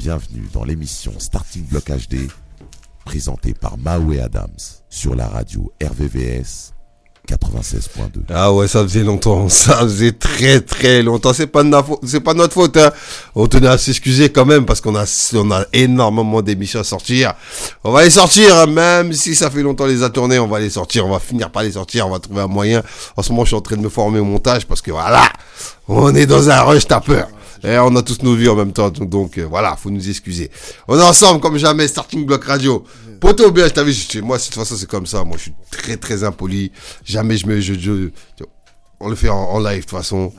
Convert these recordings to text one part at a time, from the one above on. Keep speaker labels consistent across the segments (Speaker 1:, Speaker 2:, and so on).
Speaker 1: Bienvenue dans l'émission Starting Block HD, présentée par Mao et Adams sur la radio RVVS 96.2.
Speaker 2: Ah ouais, ça faisait longtemps, ça faisait très très longtemps. C'est pas de na- c'est pas notre faute. Hein. On tenait à s'excuser quand même parce qu'on a on a énormément d'émissions à sortir. On va les sortir, hein, même si ça fait longtemps les a tournées, on va les sortir. On va finir par les sortir. On va trouver un moyen. En ce moment, je suis en train de me former au montage parce que voilà, on est dans un rush, t'as peur. Et on a tous nos vies en même temps, donc, donc, euh, voilà, faut nous excuser. On est ensemble comme jamais, Starting Block Radio. Poto bien, je t'avais, je- moi, de toute façon, c'est comme ça. Moi, je suis très, très impoli. Jamais je me, je, je- on le fait en, en live, de toute façon.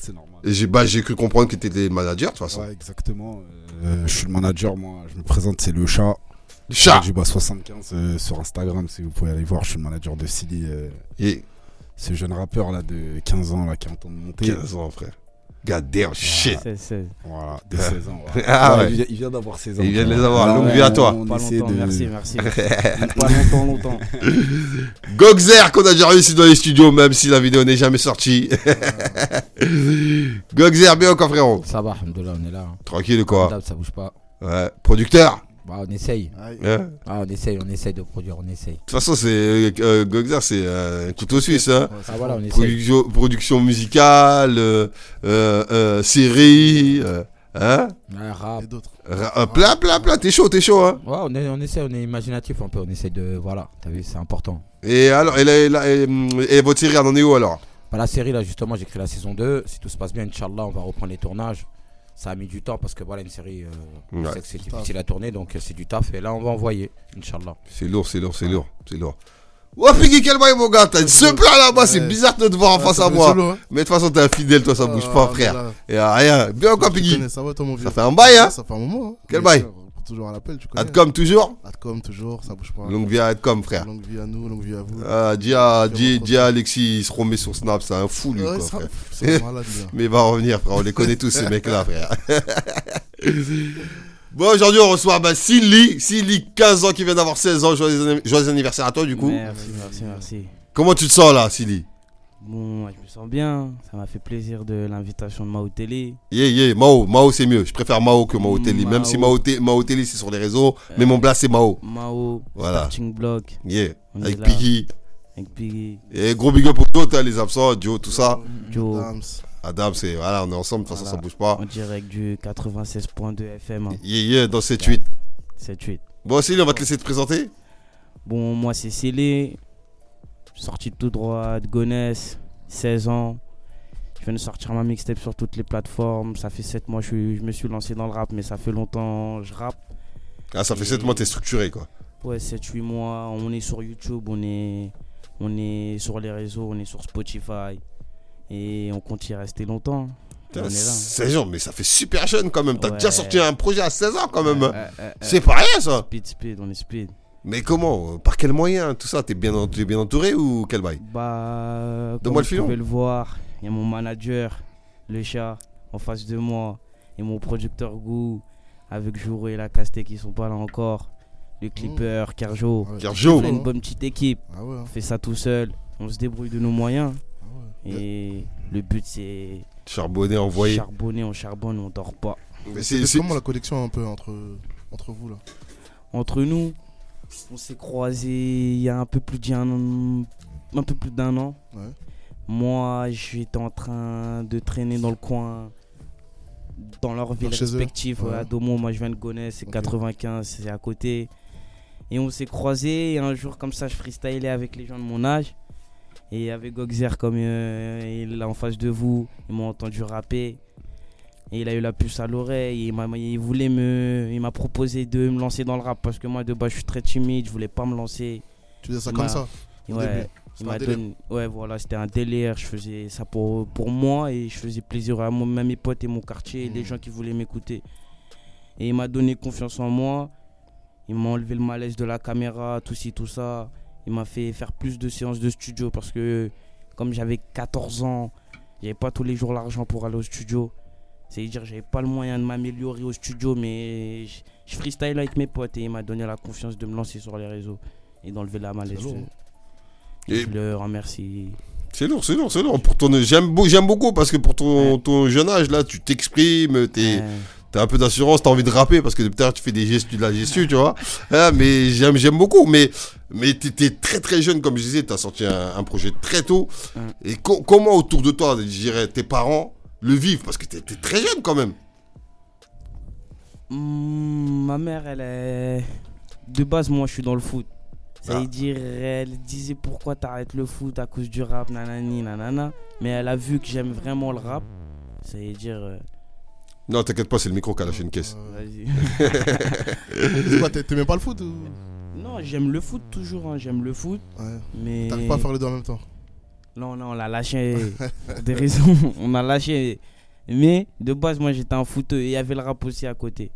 Speaker 3: c'est normal.
Speaker 2: Et j'ai, bah, j'ai cru comprendre que t'étais manager, de toute façon.
Speaker 3: Ouais, exactement. Euh, je suis le manager, moi. Je me présente, c'est le chat.
Speaker 2: Chat!
Speaker 3: Du bas 75 euh, sur Instagram, si vous pouvez aller voir. Je suis le manager de Silly, euh,
Speaker 2: Et
Speaker 3: ce jeune rappeur là de 15 ans là qui entend monter.
Speaker 2: 15 ans, frère. God damn shit.
Speaker 4: C'est- c'est-
Speaker 3: Voilà, de 16 ans. ouais.
Speaker 2: Ah ouais.
Speaker 3: Il vient, il vient d'avoir 16 ans.
Speaker 2: Il vient de les avoir.
Speaker 3: Ah
Speaker 2: Longue
Speaker 3: ouais,
Speaker 2: vie à toi.
Speaker 3: on
Speaker 4: Pas
Speaker 3: essaie
Speaker 4: longtemps,
Speaker 3: de-
Speaker 4: merci, merci. pas longtemps, longtemps.
Speaker 2: Gogzer qu'on a déjà réussi dans les studios, même si la vidéo n'est jamais sortie. Gogzer, bien encore, frérot.
Speaker 5: Ça va, alhamdoulilah, on est là. hein.
Speaker 2: Tranquille, quoi.
Speaker 5: Ça bouge pas.
Speaker 2: Ouais. Producteur.
Speaker 5: Bah, on essaye.
Speaker 3: Aïe.
Speaker 2: Hein.
Speaker 5: Ah, on essaye, on essaye de produire, on essaye.
Speaker 2: De toute façon, c'est euh, Gogzer, c'est euh, un couteau suisse. Hein.
Speaker 5: Ah, voilà, on essaye.
Speaker 2: Production, production musicale, euh, euh, euh, série, euh, hein
Speaker 5: Ouais, rap.
Speaker 3: Et d'autres.
Speaker 2: Plein, plein, plein. T'es chaud, t'es chaud, hein
Speaker 5: Ouais, on, est, on essaie, on est imaginatif un peu, on essaye de. Voilà, t'as vu, c'est important.
Speaker 2: Et alors, et, la- et la- et, et votre série, elle en est où alors?
Speaker 5: Bah, la série, là, justement, j'ai créé la saison 2. Si tout se passe bien, Inch'Allah, on va reprendre les tournages. Ça a mis du temps parce que voilà, une série, euh, on
Speaker 2: Ouais.
Speaker 5: sait que c'est difficile à tourner, donc euh, c'est du taf. Et là, on va envoyer, Inch'Allah.
Speaker 2: C'est lourd, c'est lourd, c'est lourd, c'est lourd. Piggy, quel bail, mon gars T'as ce plat là-bas, c'est bizarre de te voir en
Speaker 6: Ouais,
Speaker 2: face à moi.
Speaker 6: hein.
Speaker 2: Mais de toute façon, t'es infidèle, toi, ça bouge pas,
Speaker 6: Ah,
Speaker 2: frère. Et ah, rien. Bien quoi, Piggy
Speaker 6: Ça va, toi, mon vieux?
Speaker 2: Ça fait un bail, hein?
Speaker 6: Ça fait un moment. hein.
Speaker 2: Quel bail?
Speaker 6: Toujours à l'appel, tu connais.
Speaker 2: Adcom toujours
Speaker 6: Adcom, toujours, ça bouge pas.
Speaker 2: Longue vie à Adcom, frère.
Speaker 6: Longue vie à nous, longue vie à vous.
Speaker 2: Ah, dis à,
Speaker 6: Bien,
Speaker 2: dis,
Speaker 6: trop
Speaker 2: dis à Alexis, il se remet sur Snap, c'est un fou, lui,
Speaker 6: Ouais,
Speaker 2: quoi,
Speaker 6: ça-
Speaker 2: frère.
Speaker 6: C'est malade, lui.
Speaker 2: Mais il va revenir, frère. On les connaît tous, ces mecs-là, frère. bon, aujourd'hui, on reçoit bah, Silly. Silly, 15 ans, qui vient d'avoir 16 ans. Joyeux anniversaire à toi, du coup.
Speaker 4: Merci, merci, merci.
Speaker 2: Comment tu te sens, là, Silly?
Speaker 4: Bon, moi, je me sens bien. Ça m'a fait plaisir de l'invitation de Mao Télé.
Speaker 2: Yeah, yeah, Mao. Mao, c'est mieux. Je préfère Mao que Mao Télé. Même si
Speaker 4: Mao.
Speaker 2: Mao, Té- Mao Télé, c'est sur les réseaux. Mais mon blast, c'est Mao.
Speaker 4: Mao,
Speaker 2: Voilà.
Speaker 4: Starting Block,
Speaker 2: Yeah.
Speaker 4: On
Speaker 2: Avec. Piggy.
Speaker 4: avec Piggy,
Speaker 2: Et gros big up pour d'autres, les absents, Joe, tout ça.
Speaker 4: Joe,
Speaker 6: Dams.
Speaker 2: Adam, c'est. Voilà, on est ensemble, de toute façon,
Speaker 4: Voilà.
Speaker 2: ça bouge pas.
Speaker 4: en direct du 96.2 FM. hein.
Speaker 2: Yeah, yeah, dans 7-8.
Speaker 4: 7-8.
Speaker 2: Bon, Silly, on va te laisser te présenter.
Speaker 4: Bon, moi, c'est Célé. Sorti tout droit de Gonesse, 16 ans. Je viens de sortir ma mixtape sur toutes les plateformes. Ça fait 7 mois je, je me suis lancé dans le rap, mais ça fait longtemps que je rappe.
Speaker 2: Ah, ça fait
Speaker 4: Et-
Speaker 2: 7 mois t'es structuré, quoi.
Speaker 4: Ouais, 7-8 mois. On est sur YouTube, on est, on est sur les réseaux, on est sur Spotify. Et on compte y rester longtemps.
Speaker 2: Putain,
Speaker 4: on est là.
Speaker 2: 16 ans, mais ça fait super jeune quand même. T'as
Speaker 4: Ouais.
Speaker 2: déjà sorti un projet à 16 ans quand même.
Speaker 4: Euh, euh, euh,
Speaker 2: C'est pas rien ça.
Speaker 4: Speed, speed, on est speed.
Speaker 2: Mais comment? Par quel moyen Tout ça? T'es bien, bien entouré ou quel bail?
Speaker 4: Bah,
Speaker 2: Donne-moi
Speaker 4: comme
Speaker 2: le
Speaker 4: vous
Speaker 2: filon.
Speaker 4: pouvez le voir, il y a mon manager, le chat, en face de moi, et mon producteur Gou, avec Jouro et la Casté qui sont pas là encore, le clipper, Carjo.
Speaker 6: Ouais.
Speaker 2: Carjo.
Speaker 4: On a une bonne petite équipe,
Speaker 6: Ah ouais. hein.
Speaker 4: on fait ça tout seul, on se débrouille de nos moyens,
Speaker 6: Ah ouais.
Speaker 4: et le but c'est
Speaker 2: Charbonné, envoyé.
Speaker 4: charbonner, on charbonne, on dort pas.
Speaker 2: Mais
Speaker 6: C'est
Speaker 2: c'est- c'est-
Speaker 6: comment la connexion un peu entre, entre vous là?
Speaker 4: Entre nous, on s'est croisés il y a un peu plus d'un un peu plus d'un an.
Speaker 6: Ouais.
Speaker 4: Moi, j'étais en train de traîner dans le coin, dans leur ville respective. ouais, à Domo, moi je viens de Gonesse, c'est
Speaker 6: Ok.
Speaker 4: 95, c'est à côté. Et on s'est croisés, et un jour comme ça, je freestylais avec les gens de mon âge. Et avec Gogzer, comme euh, il est en face de vous, ils m'ont entendu rapper. Et il a eu la puce à l'oreille, il, m'a- il voulait me. Il m'a proposé de me lancer dans le rap parce que moi de base je suis très timide, je voulais pas me lancer.
Speaker 6: Tu dis ça comme ça
Speaker 4: Ouais, il m'a donné. Ouais, voilà, c'était un délire. Je faisais ça pour, pour moi et je faisais plaisir à moi, même mes potes et mon quartier, et les
Speaker 6: Mhm.
Speaker 4: gens qui voulaient m'écouter. Et il m'a donné confiance en moi. Il m'a enlevé le malaise de la caméra, tout ci, tout ça. Il m'a fait faire plus de séances de studio parce que, comme j'avais 14 ans, j'avais pas tous les jours l'argent pour aller au studio. C'est-à-dire, j'avais pas le moyen de m'améliorer au studio, mais je, je freestyle avec mes potes et il m'a donné la confiance de me lancer sur les réseaux et d'enlever la malaise.
Speaker 2: Et-
Speaker 4: Je le remercie.
Speaker 2: C'est lourd, c'est lourd, c'est lourd. Pour ton... J'aime beau- j'aime beaucoup parce que pour ton, ton jeune âge, là, tu t'exprimes, t'es
Speaker 4: Ouais.
Speaker 2: T'as un peu d'assurance, t'as envie de rapper parce que l'heure, tu fais des gestes de la gestu, tu vois. Ah, mais j'aime, j'aime beaucoup. Mais, mais t'étais très très jeune, comme je disais, t'as sorti un, un projet très tôt. Et co- comment autour de toi, je dirais, tes parents le vivent Parce que t'étais très jeune quand même.
Speaker 4: Hmm, ma mère, elle est. De base, moi, je suis dans le foot. Ça
Speaker 2: Ah.
Speaker 4: veut dire, elle disait pourquoi t'arrêtes le foot à cause du rap, nanani, nanana. Mais elle a vu que j'aime vraiment le rap. Ça veut dire. euh,
Speaker 2: Non, t'inquiète pas, c'est le micro qui a lâché une caisse.
Speaker 6: Euh,
Speaker 4: vas-y.
Speaker 6: quoi, t'aimais pas le foot ou...
Speaker 4: non, j'aime le foot toujours, hein, j'aime le foot.
Speaker 6: Ouais.
Speaker 4: Mais.
Speaker 6: T'arrives pas à faire les deux en même temps.
Speaker 4: Non, non, on l'a lâché des raisons. On a lâché. Mais de base, moi j'étais un footeux et il y avait le rap aussi à côté.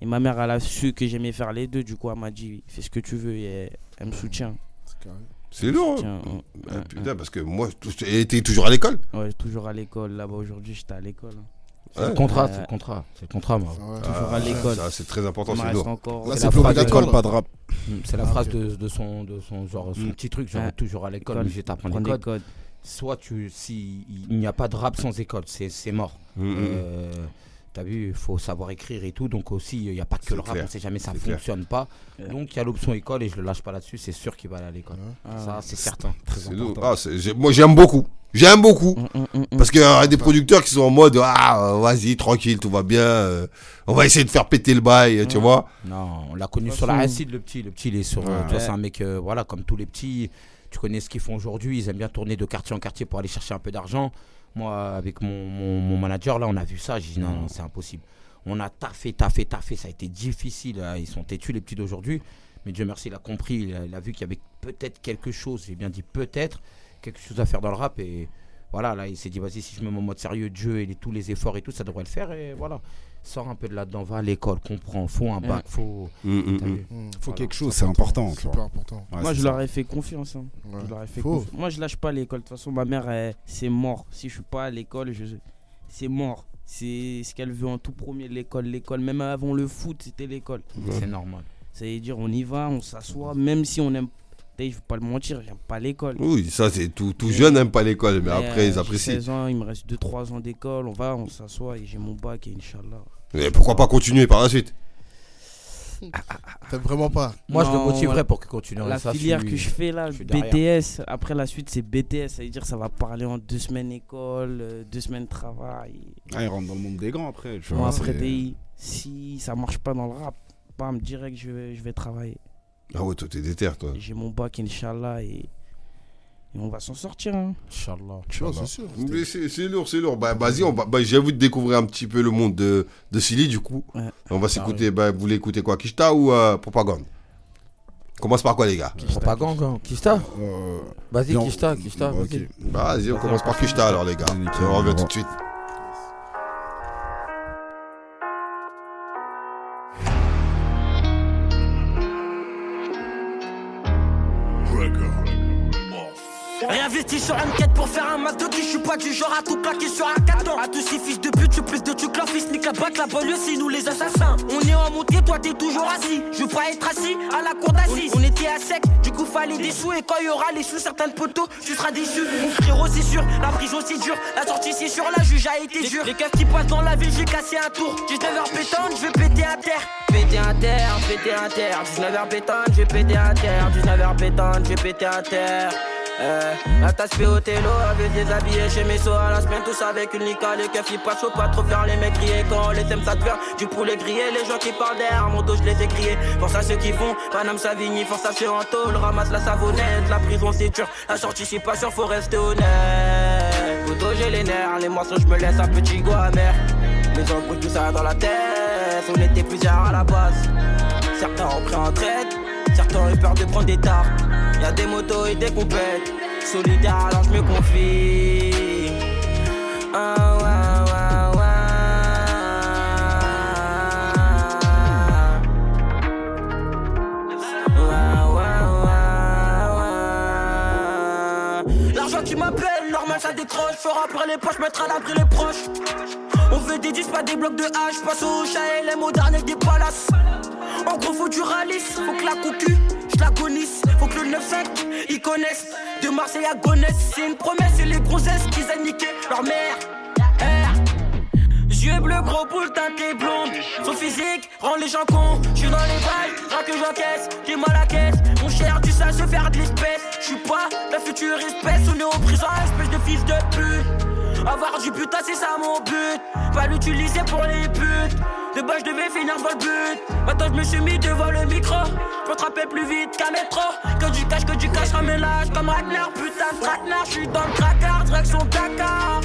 Speaker 4: Et ma mère, elle a su que j'aimais faire les deux. Du coup, elle m'a dit fais ce que tu veux. Et elle, me soutient.
Speaker 6: C'est carré.
Speaker 2: C'est lourd. hein.
Speaker 4: Tiens,
Speaker 2: Ah,
Speaker 4: ouais,
Speaker 2: putain, parce que moi, t'es toujours à l'école
Speaker 4: ouais. Ouais, toujours à l'école. Là-bas, aujourd'hui, j'étais à l'école.
Speaker 5: C'est le contrat,
Speaker 4: Euh,
Speaker 5: c'est le contrat. C'est le contrat, moi.
Speaker 6: Ah ouais.
Speaker 4: Toujours à l'école.
Speaker 2: Ça, c'est très important, c'est lourd.
Speaker 4: encore.
Speaker 6: Là,
Speaker 5: C'est.
Speaker 3: L'école, pas de rap.
Speaker 5: C'est la
Speaker 6: Ah,
Speaker 5: phrase de, de son, de son, genre, son
Speaker 2: Mm.
Speaker 5: petit truc, genre
Speaker 4: Ouais.
Speaker 5: toujours à l'école,
Speaker 4: École.
Speaker 5: mais je t'apprends les codes. Soit tu, si il n'y a pas de rap sans école, c'est c'est mort.
Speaker 2: Mm, mm.
Speaker 5: Euh, T'as vu, il faut savoir écrire et tout. Donc aussi, il n'y a pas que
Speaker 2: C'est
Speaker 5: le rap,
Speaker 2: clair.
Speaker 5: on sait jamais, ça
Speaker 2: clair.
Speaker 5: fonctionne pas.
Speaker 4: Ouais.
Speaker 5: Donc il y a l'option école et je le lâche pas là-dessus, c'est sûr qu'il va aller à l'école.
Speaker 6: Ouais.
Speaker 4: Ah,
Speaker 5: Ça, c'est certain.
Speaker 2: Ah, c'est- j'ai- moi, j'aime beaucoup. J'aime beaucoup.
Speaker 4: Hum, hum, hum.
Speaker 2: Parce qu'il y a des producteurs qui sont en mode Ah, euh, vas-y, tranquille, tout va bien. euh, on va essayer de faire péter le bail, tu vois.
Speaker 5: Non, on l'a connu sur la acide, le petit. Le petit, il est sur.
Speaker 3: Ouais.
Speaker 5: tu vois, c'est un mec, euh, voilà, comme tous les petits. Tu connais ce qu'ils font aujourd'hui. Ils aiment bien tourner de quartier en quartier pour aller chercher un peu d'argent. Moi, avec mon, mon, mon manager, là, on a vu ça. J'ai dit non, non, c'est impossible. On a taffé, taffé, taffé. Ça a été difficile. là. Ils sont têtus, les petits d'aujourd'hui. Mais Dieu merci, il a compris. Il a, il a vu qu'il y avait peut-être quelque chose. J'ai bien dit peut-être quelque chose à faire dans le rap. Et voilà, là, il s'est dit vas-y, si je me mets en mode sérieux, Dieu et les- tous les efforts et tout, ça devrait le faire. Et voilà. Sors un peu de là-dedans, va à l'école, comprends. Faut un bac, faut.
Speaker 2: Mm, mm, mm.
Speaker 3: Faut
Speaker 5: Voilà.
Speaker 3: quelque chose, c'est important. tu
Speaker 6: Super
Speaker 3: vois.
Speaker 6: important.
Speaker 3: Ouais,
Speaker 4: Moi,
Speaker 3: c'est
Speaker 4: je
Speaker 3: ça.
Speaker 4: leur ai fait confiance. hein.
Speaker 6: Ouais.
Speaker 4: Je leur ai fait confiance. Moi, je lâche pas l'école. De toute façon, ma mère, elle- c'est mort. Si je suis pas à l'école, je... c'est mort. C'est ce qu'elle veut en tout premier, l'école. L'école, même avant le foot, c'était l'école.
Speaker 5: C'est normal.
Speaker 4: Ça veut dire, on y va, on s'assoit, même si on aime. T'sais, Je vais pas le mentir, j'aime pas l'école.
Speaker 2: Oui, ça, c'est tout, tout jeune n'aime pas l'école, mais
Speaker 4: Mais,
Speaker 2: après, ils apprécient.
Speaker 4: 16 ans, il me reste 2-3 ans d'école. On va, on s'assoit et j'ai mon bac et Inch'Allah.
Speaker 2: Et pourquoi pas continuer par la suite?
Speaker 6: T'aimes vraiment pas?
Speaker 5: Moi, je le
Speaker 4: Non,
Speaker 5: motiverais
Speaker 4: voilà.
Speaker 5: pour qu'il continue.
Speaker 4: La
Speaker 5: Ça,
Speaker 4: filière
Speaker 5: suis-
Speaker 4: que je fais là,
Speaker 5: je.
Speaker 4: BTS, après la suite c'est BTS, ça veut dire ça va parler en deux semaines école, euh, deux semaines travail.
Speaker 3: Ah, il rentre dans le monde des grands après. Tu vois,
Speaker 4: après si ça marche pas dans le rap, bam, direct je vais, je vais travailler.
Speaker 2: Ah ouais, toi, t'es déter, toi.
Speaker 4: J'ai mon bac, Inch'Allah, et, et on va s'en sortir. hein.
Speaker 5: Inch'Allah.
Speaker 6: C'est sûr.
Speaker 2: Mais c'est c'est lourd, c'est lourd. Bah, vas-y, on va, bah, j'ai envie de découvrir un petit peu le monde de, de Silly, du coup.
Speaker 4: Ouais.
Speaker 2: On va s'écouter, bah, vous voulez écouter quoi? Kishta ou euh, Propagande? Commence par quoi, les gars?
Speaker 5: Propagande, hein. Kista
Speaker 3: Euh,
Speaker 5: Vas-y,
Speaker 3: non.
Speaker 5: Kista, Kista,
Speaker 3: Bah,
Speaker 5: vas-y.
Speaker 3: ok.
Speaker 2: Bah, Vas-y, on commence par Kishta, alors, les gars. On revient tout de suite.
Speaker 7: Réinvesti sur une quête pour faire un max de qui Je suis pas du genre à tout plaquer sur un carton. À tous ces fils de je suis plus de tu que leur fils Nique la bac, la banlieue, c'est nous les assassins. On est en montée, toi t'es toujours assis. Je veux pas être assis à la cour d'assises. On était à sec, du coup fallait des sous. Et quand il y aura les sous, certaines poteaux, tu seras déçu. Mon frérot c'est sûr, la prison c'est dur La sortie c'est sûr, la juge a été dure. Les keufs qui passent dans la ville, j'ai cassé un tour. 19h pétante, je vais péter à terre. Péter à terre, péter à terre. 19h pétante, je vais péter à terre. 19h pétante, je vais péter à terre la tasse fait au télo, avec des habillés chez mes à la semaine, tous avec une lica, les keufs ils passent, faut pas trop faire les mecs crier. Quand les thèmes ça devient du poulet grillé, les gens qui parlent derrière mon dos je les ai criés, force à ceux qui font, Paname Savigny, force à ceux en tôle, ramasse la savonnette, la prison c'est dur, la sortie c'est pas sûr, faut rester honnête, Couteau j'ai les nerfs, les morceaux je me laisse un petit goût amer, les gens tout ça dans la tête, on était plusieurs à la base, certains ont pris en traite, certains ont eu peur de prendre des tartes. Y'a des motos et des compètes. Solitaire alors je me confie. Ah, ouais, ouais, ouais. L'argent qui m'appelle, ça décroche. Faut remplir les poches, mettre à l'abri les proches. On veut des disques, pas des blocs de hache. Passe au HLM, au dernier des palaces. En gros, faut du ralice, faut que la cocu, Faut que le 9-5, ils connaissent. De Marseille à Gonesse, c'est une promesse. Et les grossesses qu'ils aient niqué leur mère. Yeux bleus, gros boule, teintée blonde. Son physique rend les gens cons. J'suis dans les balles, rien que j'encaisse. Dis-moi la caisse, mon cher, tu sais se faire de l'espèce. J'suis pas la future espèce, on est au prison, espèce de fils de pute. Avoir du putain, c'est ça mon but. Pas l'utiliser pour les putes. De bas, je devais finir dans le but. Maintenant, je me suis mis devant le micro. Je peux trapper plus vite qu'un métro. Que du cash, que du cash, ramène l'âge comme Ragnar. Putain de je suis dans le tracard, direction Dakar.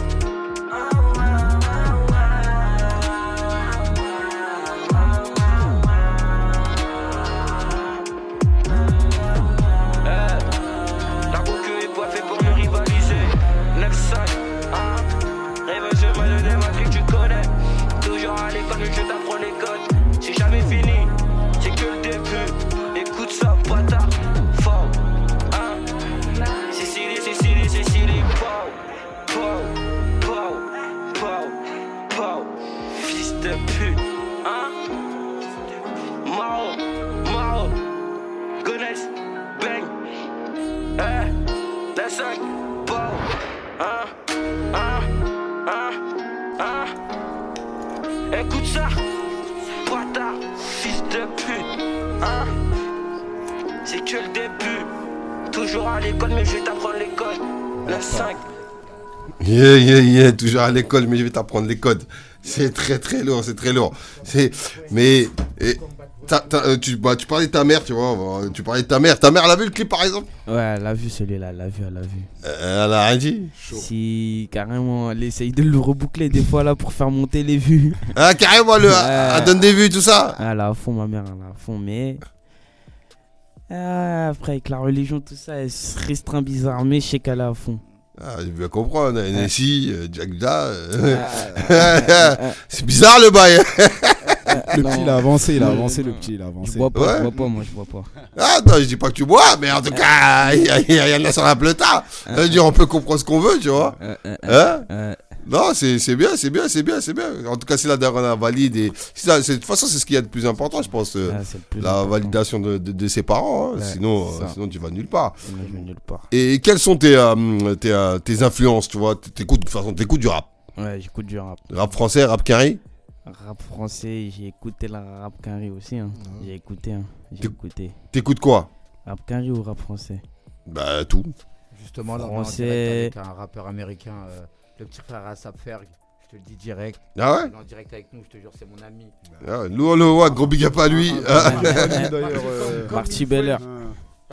Speaker 2: Yeah, yeah, toujours à l'école, mais je vais t'apprendre les codes. C'est très très lourd, c'est très lourd. C'est, mais, et, t'as- t'as- euh, tu, bah, tu parlais de ta mère, tu vois, bah, tu parlais de ta mère. Ta mère, elle a vu le clip par exemple?
Speaker 4: Ouais, elle a vu celui-là, elle a vu, elle a vu.
Speaker 2: Euh, Elle a rien dit?
Speaker 4: Si carrément, elle essaye de le reboucler des fois là pour faire monter les vues.
Speaker 2: Ah, carrément, le,
Speaker 4: Ouais.
Speaker 2: elle donne des vues, tout ça?
Speaker 4: Elle a à fond, ma mère, elle a à fond, mais. Ah, après, avec la religion, tout ça, elle se restreint bizarre, mais je sais qu'elle est à fond.
Speaker 2: Ah, je vais comprendre. Nessie, euh, Jackda. euh,
Speaker 4: Euh,
Speaker 2: c'est bizarre le bail.
Speaker 3: Le
Speaker 4: non.
Speaker 3: petit, il a avancé, il a
Speaker 4: Non,
Speaker 3: avancé,
Speaker 4: non.
Speaker 3: le petit, il a
Speaker 4: Je
Speaker 3: avancé.
Speaker 4: bois pas,
Speaker 2: Ouais.
Speaker 4: je bois pas, moi, je bois pas.
Speaker 2: Ah, attends, je dis pas que tu bois, mais en tout cas, il y, a- y a- y en a sur la dire, on peut comprendre ce qu'on veut, tu vois. Hein Non, c'est c'est bien, c'est bien, c'est bien, c'est bien. En tout cas, c'est la dernière valide. Et ça, de toute façon, c'est ce qu'il y a de plus important, je pense. euh,
Speaker 4: ah, le
Speaker 2: la
Speaker 4: important.
Speaker 2: validation de, de- de ses parents. hein.
Speaker 4: Ouais,
Speaker 2: sinon, euh, sinon, tu vas nulle part.
Speaker 4: Sinon, je vais nulle part.
Speaker 2: Et quelles sont tes, euh, tes, euh, tes influences, tu vois? T'écoutes, de toute façon, t'écoutes du rap.
Speaker 4: Ouais, j'écoute du rap.
Speaker 2: Rap français, rap carré?
Speaker 4: Rap français, j'ai écouté la rap carré aussi. Hein. J'ai écouté, hein. j'ai écouté.
Speaker 2: T'écoutes quoi?
Speaker 4: Rap carré ou rap français?
Speaker 2: Bah, tout.
Speaker 5: Justement, là, on est
Speaker 4: Français.
Speaker 5: direct avec un rappeur américain, euh, le petit frère Asap Ferg. Je te le dis direct.
Speaker 2: Ah ouais
Speaker 5: Il est en direct avec nous, je te jure, c'est mon ami.
Speaker 2: ah, le gros big up à lui. Ah.
Speaker 3: D'ailleurs, euh,
Speaker 4: Marty Beller.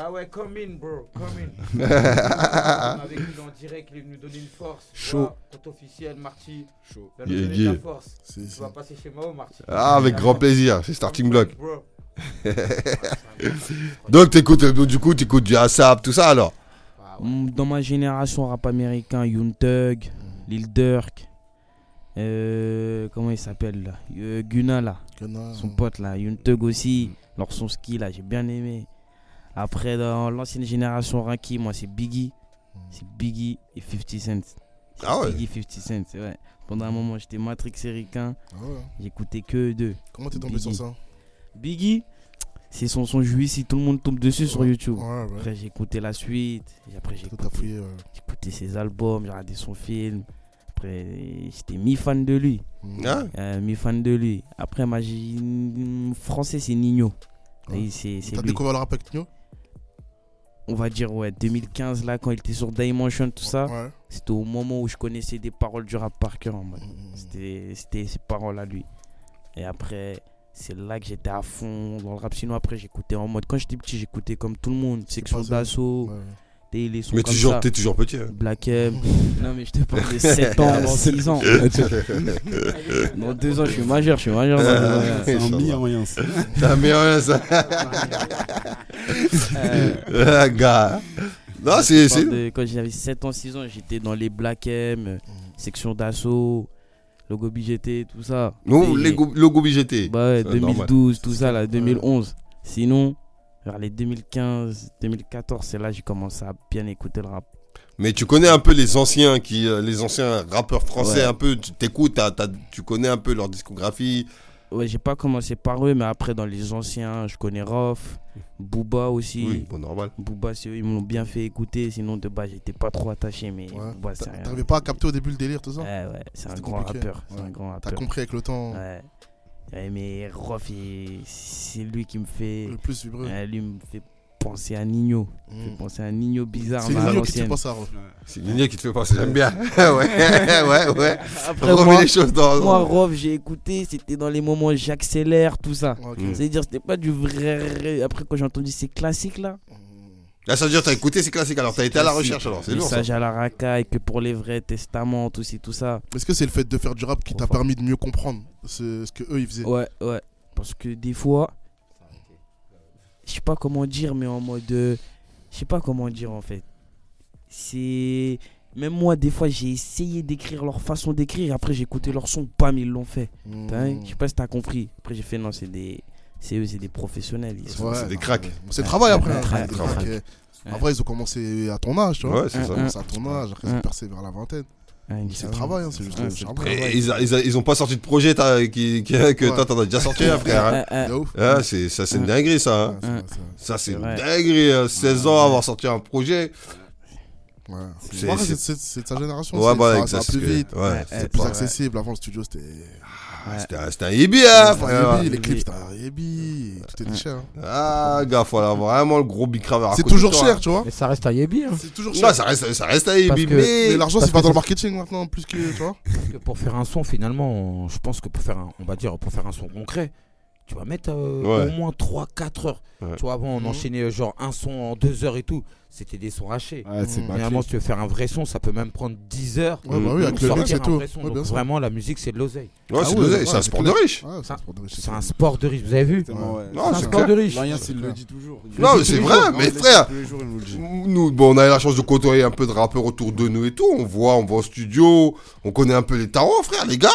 Speaker 5: Ah ouais, come in, bro, come in. on a vécu en direct, il est venu donner une force.
Speaker 3: Chaud.
Speaker 5: Compte officiel, Marty.
Speaker 3: Chaud.
Speaker 5: Il va nous
Speaker 2: Yeah,
Speaker 5: donner
Speaker 2: yeah.
Speaker 5: de la force.
Speaker 6: C'est-
Speaker 5: Tu vas passer chez moi, Marty.
Speaker 2: Ah, avec grand plaisir, c'est Starting Block.
Speaker 5: Bro.
Speaker 2: Donc, t'écoutes, euh, du coup, t'écoutes du ASAP, tout ça alors
Speaker 5: Ah ouais.
Speaker 4: Mm, Dans ma génération, rap américain, Young Thug, Lil Durk, euh, comment il s'appelle là Euh, Gunna là, son pote là, Young Thug aussi, leur son ski là, j'ai bien aimé. Après, dans l'ancienne génération Ranky, moi c'est Biggie, c'est Biggie et 50 Cent.
Speaker 2: Ah ouais?
Speaker 4: Biggie 50 Cent, c'est vrai. Pendant un moment, j'étais Matrix Ricain,
Speaker 6: ah ouais.
Speaker 4: j'écoutais que eux deux.
Speaker 6: Comment t'es tombé sur ça?
Speaker 4: Biggie, c'est son son jouissif, si tout le monde tombe dessus sur YouTube.
Speaker 6: Ouais, ouais.
Speaker 4: Après, j'ai écouté la suite, et après, j'ai écouté ses albums, j'ai regardé son film. Après, j'étais mi-fan de lui.
Speaker 2: Ah
Speaker 4: Euh, mi-fan de lui. Après, ma français, c'est Nino.
Speaker 6: Ouais. T'as découvert le rap avec Nino?
Speaker 4: On va dire, ouais, 2015, là, quand il était sur Dimension, tout ça.
Speaker 6: Ouais.
Speaker 4: C'était au moment où je connaissais des paroles du rap par cœur. en mode.
Speaker 6: Mm, mm,
Speaker 4: C'était c'était ses paroles à lui. Et après, c'est là que j'étais à fond dans le rap. Sinon, après, j'écoutais en mode. Quand j'étais petit, j'écoutais comme tout le monde. Section d'assaut,
Speaker 6: Ouais,
Speaker 4: les sons
Speaker 2: Mais
Speaker 4: comme
Speaker 2: toujours,
Speaker 4: ça.
Speaker 2: t'es toujours petit. hein.
Speaker 4: Black M. non, mais je te parle de 7 ans, 6 ans. Dans 2 ans, je suis majeur, je suis majeur. dans.
Speaker 3: C'est un mi-moyen, ça.
Speaker 2: Ça met rien, ça.
Speaker 4: Euh,
Speaker 2: Ah, gars. Non, c'est. c'est-
Speaker 4: de- Quand j'avais 7 ans, 6 ans, j'étais dans les Black M, euh, section d'assaut, logo BGT, tout ça.
Speaker 2: Non,
Speaker 4: Et-
Speaker 2: les go- logo BGT.
Speaker 4: Bah ouais,
Speaker 2: C'est
Speaker 4: 2012, tout ça, là, 2011. Sinon, vers les 2015, 2014, c'est là que j'ai commencé à bien écouter le rap.
Speaker 2: Mais tu connais un peu les anciens qui, euh, les anciens rappeurs français
Speaker 4: Ouais.
Speaker 2: un peu. Tu t'écoutes, t'as- t'as- tu connais un peu leur discographie.
Speaker 4: Ouais, j'ai pas commencé par eux, mais après, dans les anciens, je connais Rof, Booba aussi.
Speaker 2: Oui, bon, normal.
Speaker 4: Booba, c'est eux, ils m'ont bien fait écouter. Sinon, de base, j'étais pas trop attaché, mais
Speaker 6: Ouais.
Speaker 4: Booba, c'est
Speaker 6: T'a-
Speaker 4: un.
Speaker 6: T'arrivais pas à capter au début le délire, tout ça
Speaker 4: Ouais, ouais, c'est un grand rappeur. C'est un
Speaker 6: Ouais.
Speaker 4: grand
Speaker 6: T'as
Speaker 4: rappeur.
Speaker 6: compris avec le temps
Speaker 4: Ouais. Ouais, mais Rof, c'est lui qui me fait.
Speaker 6: le plus vibreux.
Speaker 4: Ouais, lui me fait penser à Nino. Il me fait
Speaker 6: Mm.
Speaker 4: penser à Nino bizarre.
Speaker 6: C'est Nino qui te fait penser à Rof.
Speaker 2: C'est Nino qui te fait penser, j'aime bien. ouais, ouais, ouais.
Speaker 4: Après,
Speaker 2: Remets
Speaker 4: moi,
Speaker 2: les choses dans.
Speaker 4: moi, Rof, j'ai écouté, c'était dans les moments où j'accélère, tout ça. C'est-à-dire, c'était pas du vrai. Après, quand j'ai entendu ces classiques là,
Speaker 2: Là, ça veut dire que t'as écouté ces classiques, alors t'as été à la recherche, alors c'est lourd. ça.
Speaker 4: Message à la racaille, que pour les vrais testaments, tout, ci, tout ça.
Speaker 6: Est-ce que c'est le fait de faire du rap qui t'a permis de mieux comprendre ce, ce que eux ils faisaient?
Speaker 4: Ouais, ouais. Parce que des fois, je sais pas comment dire, mais en mode. euh, Je sais pas comment dire en fait. C'est. Même moi, des fois, j'ai essayé d'écrire leur façon d'écrire. Après, j'ai écouté leur son, bam, ils l'ont fait. T'as vu
Speaker 6: Mm.
Speaker 4: Je sais pas si t'as compris. Après, j'ai fait, non, c'est des. C'est eux, c'est des professionnels. ils-
Speaker 6: Ouais,
Speaker 2: c'est des cracks.
Speaker 6: mais C'est le travail après. Hein. vrai, ils ont commencé à ton âge, tu vois.
Speaker 2: Ouais, c'est
Speaker 6: Ils
Speaker 2: ça.
Speaker 6: ont commencé à ton âge, après ils ont percé vers la vingtaine. C'est le travail, hein, c'est juste le.
Speaker 2: Et ils, a- ils, a- ils ont pas sorti de projet qui, qui- que
Speaker 6: Ouais.
Speaker 2: toi t'en as déjà sorti, hein, frère. hein. Ah, c'est, ça, c'est une dinguerie, ça. hein. Ça, c'est une dinguerie. hein. 16 ans, avoir sorti un projet.
Speaker 6: Ouais.
Speaker 2: C'est-
Speaker 6: de sa génération.
Speaker 2: Ouais,
Speaker 6: c'est-
Speaker 2: bah,
Speaker 6: ça- va plus vite.
Speaker 2: C'est
Speaker 6: plus accessible. Avant, le studio, c'était.
Speaker 2: Ah, C'était un- c'était un hibi, hein, frère.
Speaker 6: Les clips, c'était un Yébi. Tout était cher. hein.
Speaker 2: Ah, gars, faut avoir vraiment le gros big à
Speaker 6: C'est toujours cher,
Speaker 2: hein.
Speaker 6: tu vois.
Speaker 5: Mais ça reste un Yébi. Hein.
Speaker 6: C'est toujours
Speaker 2: Non,
Speaker 6: cher.
Speaker 2: ça reste, ça reste un mais.
Speaker 6: Mais l'argent, c'est pas dans le marketing maintenant, plus que. Tu vois
Speaker 5: Parce que pour faire un son, finalement, je pense que pour faire un, on va dire, pour faire un son concret, tu vas mettre euh,
Speaker 2: Ouais.
Speaker 5: au moins 3-4 heures.
Speaker 2: Ouais.
Speaker 5: Tu vois, avant, on
Speaker 6: Mhm.
Speaker 5: enchaînait genre un son en 2 heures et tout. C'était des sons hachés.
Speaker 3: Ouais, c'est
Speaker 6: Mm.
Speaker 3: bâclé.
Speaker 5: Finalement, si tu veux faire un vrai son, ça peut même prendre 10 heures.
Speaker 6: Ouais, bah oui, avec le
Speaker 5: sortir
Speaker 6: mix et
Speaker 5: un
Speaker 6: tout.
Speaker 5: vrai son.
Speaker 6: Ouais,
Speaker 5: Donc
Speaker 6: bien sûr.
Speaker 5: vraiment, la musique, c'est de l'oseille.
Speaker 2: Ouais,
Speaker 6: Ah
Speaker 2: c'est
Speaker 6: ouais,
Speaker 2: un sport de riche.
Speaker 6: Ouais, c'est un sport de riche.
Speaker 5: Vous avez vu
Speaker 3: Exactement, ouais.
Speaker 2: Non,
Speaker 5: C'est un sport de riche.
Speaker 3: Rien, le dit toujours. Il
Speaker 2: Non,
Speaker 3: le
Speaker 2: mais c'est vrai, mais
Speaker 3: le
Speaker 2: frère.
Speaker 3: nous le
Speaker 2: on a eu la chance de côtoyer un peu de rappeurs autour de nous et tout. On voit, on va au studio, on connaît un peu les tarots, frère, les gars.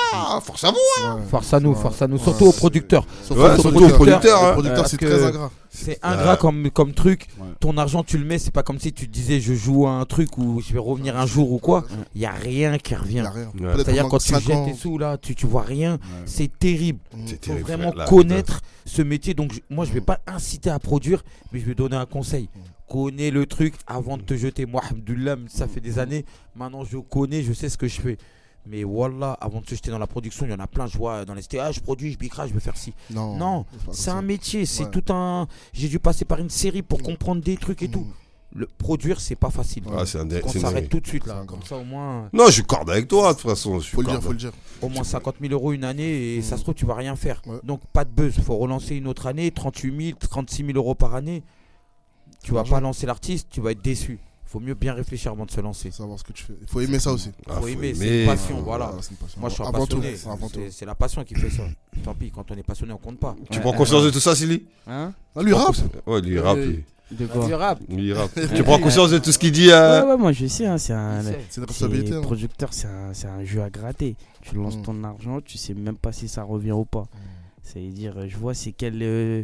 Speaker 2: Force à vous.
Speaker 6: Ouais.
Speaker 5: Force à nous, force à nous. Surtout aux producteurs.
Speaker 2: Surtout aux producteurs,
Speaker 6: Les
Speaker 2: hein.
Speaker 6: c'est très ingrat.
Speaker 5: C'est ingrat comme, comme truc.
Speaker 3: Ouais.
Speaker 5: Ton argent, tu le mets. C'est pas comme si tu te disais je joue à un truc ou je vais revenir un jour ou quoi. Il y a rien qui revient. C'est-à-dire quand tu jettes tes sous là, tu, tu vois rien.
Speaker 3: Ouais.
Speaker 5: C'est terrible.
Speaker 6: Mm.
Speaker 5: Il faut vraiment connaître ce métier. Donc moi, je vais pas inciter à produire, mais je vais donner un conseil. Connais le truc avant de te jeter. Moi, Alhamdoulilah, ça fait des années. Maintenant, je connais, je sais ce que je fais. Mais voilà, avant de se jeter dans la production, il y en a plein. Je vois dans les STA, je produis, je bicrage, je vais faire ci.
Speaker 6: Non,
Speaker 5: Non,
Speaker 6: c'est ça.
Speaker 5: un métier, c'est
Speaker 6: Ouais.
Speaker 5: tout un. J'ai dû passer par une série pour
Speaker 6: Mm.
Speaker 5: comprendre des trucs et tout.
Speaker 6: Mm.
Speaker 5: Le produire, c'est pas facile.
Speaker 2: Ah, c'est un dé-
Speaker 5: On s'arrête tout de suite là. Comme ça, au moins,
Speaker 2: Non, je suis corde avec toi, de toute façon. Je suis
Speaker 6: Faut le dire, faut le dire.
Speaker 5: au moins 50 000 euros une année et ça
Speaker 6: Mm.
Speaker 5: se trouve, tu vas rien faire.
Speaker 6: Ouais.
Speaker 5: Donc, pas de buzz. faut relancer une autre année, 38 000, 36 000 euros par année. Tu vas pas lancer l'artiste, tu vas être déçu. Faut mieux bien réfléchir avant de se lancer.
Speaker 6: Savoir ce que tu fais. Il faut aimer ça aussi.
Speaker 2: Ah,
Speaker 5: faut aimer, c'est une passion, voilà.
Speaker 6: c'est une passion.
Speaker 5: Moi, je suis un
Speaker 6: Avant tout,
Speaker 5: passionné.
Speaker 6: c'est.
Speaker 5: C'est- C'est la passion qui fait ça. Tant pis, quand on est passionné, on compte pas.
Speaker 2: Tu
Speaker 4: Ouais,
Speaker 2: prends conscience de tout ça, Silly
Speaker 4: Hein?
Speaker 6: Ah, lui, rap
Speaker 2: Ouais, lui, il rappe. lui.
Speaker 4: De quoi
Speaker 5: rap.
Speaker 2: Lui, il rappe. Tu prends conscience de tout ce qu'il dit euh,
Speaker 4: Ouais, ouais, moi je sais, hein, c'est un.
Speaker 6: C'est une
Speaker 4: c'est-
Speaker 6: responsabilité. hein.
Speaker 4: producteur, c'est un, c'est un jeu à gratter. Tu lances
Speaker 6: Mm.
Speaker 4: ton argent, tu sais même pas si ça revient ou pas. C'est-à-dire, euh, je vois c'est quelle, euh,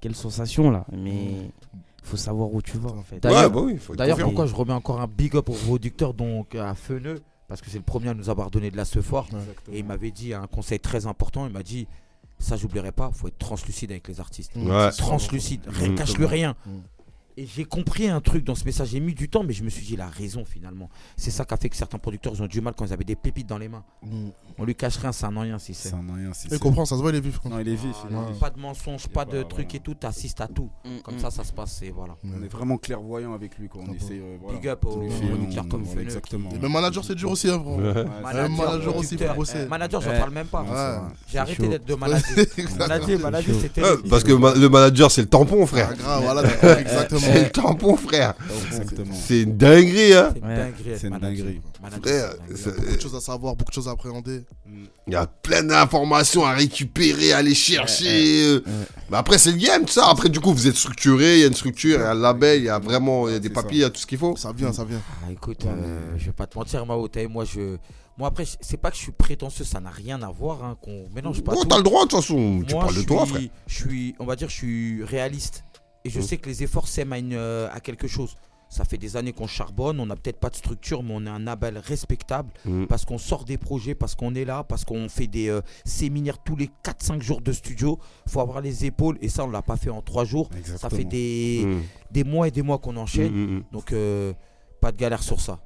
Speaker 4: quelle sensation là, mais faut savoir où tu vas en fait.
Speaker 2: Ouais,
Speaker 5: D'ailleurs-
Speaker 2: bah oui, faut être
Speaker 5: D'ailleurs, pourquoi je remets encore un big up au producteur donc à Feneux Parce que c'est le premier à nous avoir donné de la ce fort. Et il m'avait dit un conseil très important. Il m'a dit Ça, j'oublierai pas, faut être translucide avec les artistes.
Speaker 2: Ouais.
Speaker 5: Translucide, rien, cache-le rien.
Speaker 6: Mm.
Speaker 5: Et j'ai compris un truc dans ce message. J'ai mis du temps, mais je me suis dit, il a raison finalement. C'est ça qui a fait que certains producteurs ils ont du mal quand ils avaient des pépites dans les mains.
Speaker 6: Mm.
Speaker 5: On lui cache rien, c'est un rien si c'est.
Speaker 3: C'est un rien. si
Speaker 6: Il comprend, ça se voit, il est vif.
Speaker 3: Non, il est vif. il est
Speaker 6: Ouais.
Speaker 3: vif.
Speaker 5: Pas de mensonges, pas de trucs
Speaker 3: voilà.
Speaker 5: et tout, t'assistes à tout. Comme ça, ça se passe, et voilà.
Speaker 3: On est vraiment clairvoyant avec lui. Quoi. On
Speaker 6: Ah
Speaker 3: essaie. euh, voilà.
Speaker 5: Big up au
Speaker 3: On lui fait,
Speaker 5: producteur
Speaker 3: on-
Speaker 5: comme
Speaker 3: voilà,
Speaker 5: Feneux.
Speaker 3: Exactement.
Speaker 6: Même manager, c'est dur aussi, hein, bro.
Speaker 2: Ouais.
Speaker 6: Manager, manager aussi, bosser.
Speaker 5: Euh, Manager, j'en parle même pas. J'ai arrêté d'être de manager. manager, manager, c'était.
Speaker 2: Parce que le manager, c'est le tampon,
Speaker 6: Ah,
Speaker 2: frère.
Speaker 6: grave, voilà, d'accord, exactement.
Speaker 2: C'est le tampon, frère.
Speaker 3: Exactement.
Speaker 2: C'est une dinguerie, hein.
Speaker 5: C'est une dinguerie.
Speaker 2: Frère,
Speaker 6: Beaucoup de choses à savoir, beaucoup de choses à appréhender.
Speaker 2: Il y a plein d'informations à récupérer, à aller chercher. euh. Mais après, c'est le game, ça. Après, du coup, vous êtes structuré, il y a une structure, il y a un label, il y a vraiment il y a des papiers, il y a tout ce qu'il faut.
Speaker 6: Ça vient, ça vient.
Speaker 5: Ah, écoute, euh, je vais pas te mentir, Mao, moi, je. Moi, après, c'est pas que je suis prétentieux, ça n'a rien à voir, hein, qu'on mélange pas.
Speaker 2: Oh, t'as le droit, de toute façon. Tu
Speaker 5: Moi,
Speaker 2: parles de toi, frère.
Speaker 5: Je suis, on va dire, je suis réaliste. Et je
Speaker 2: Mm.
Speaker 5: sais que les efforts s'aiment à, une, euh, à quelque chose. Ça fait des années qu'on charbonne, on n'a peut-être pas de structure, mais on est un label respectable
Speaker 2: Mm.
Speaker 5: parce qu'on sort des projets, parce qu'on est là, parce qu'on fait des euh, séminaires tous les 4-5 jours de studio. faut avoir les épaules et ça, on l'a pas fait en 3 jours. Ça fait des,
Speaker 2: Mm.
Speaker 5: des mois et des mois qu'on enchaîne. Donc, euh, pas de galère sur ça.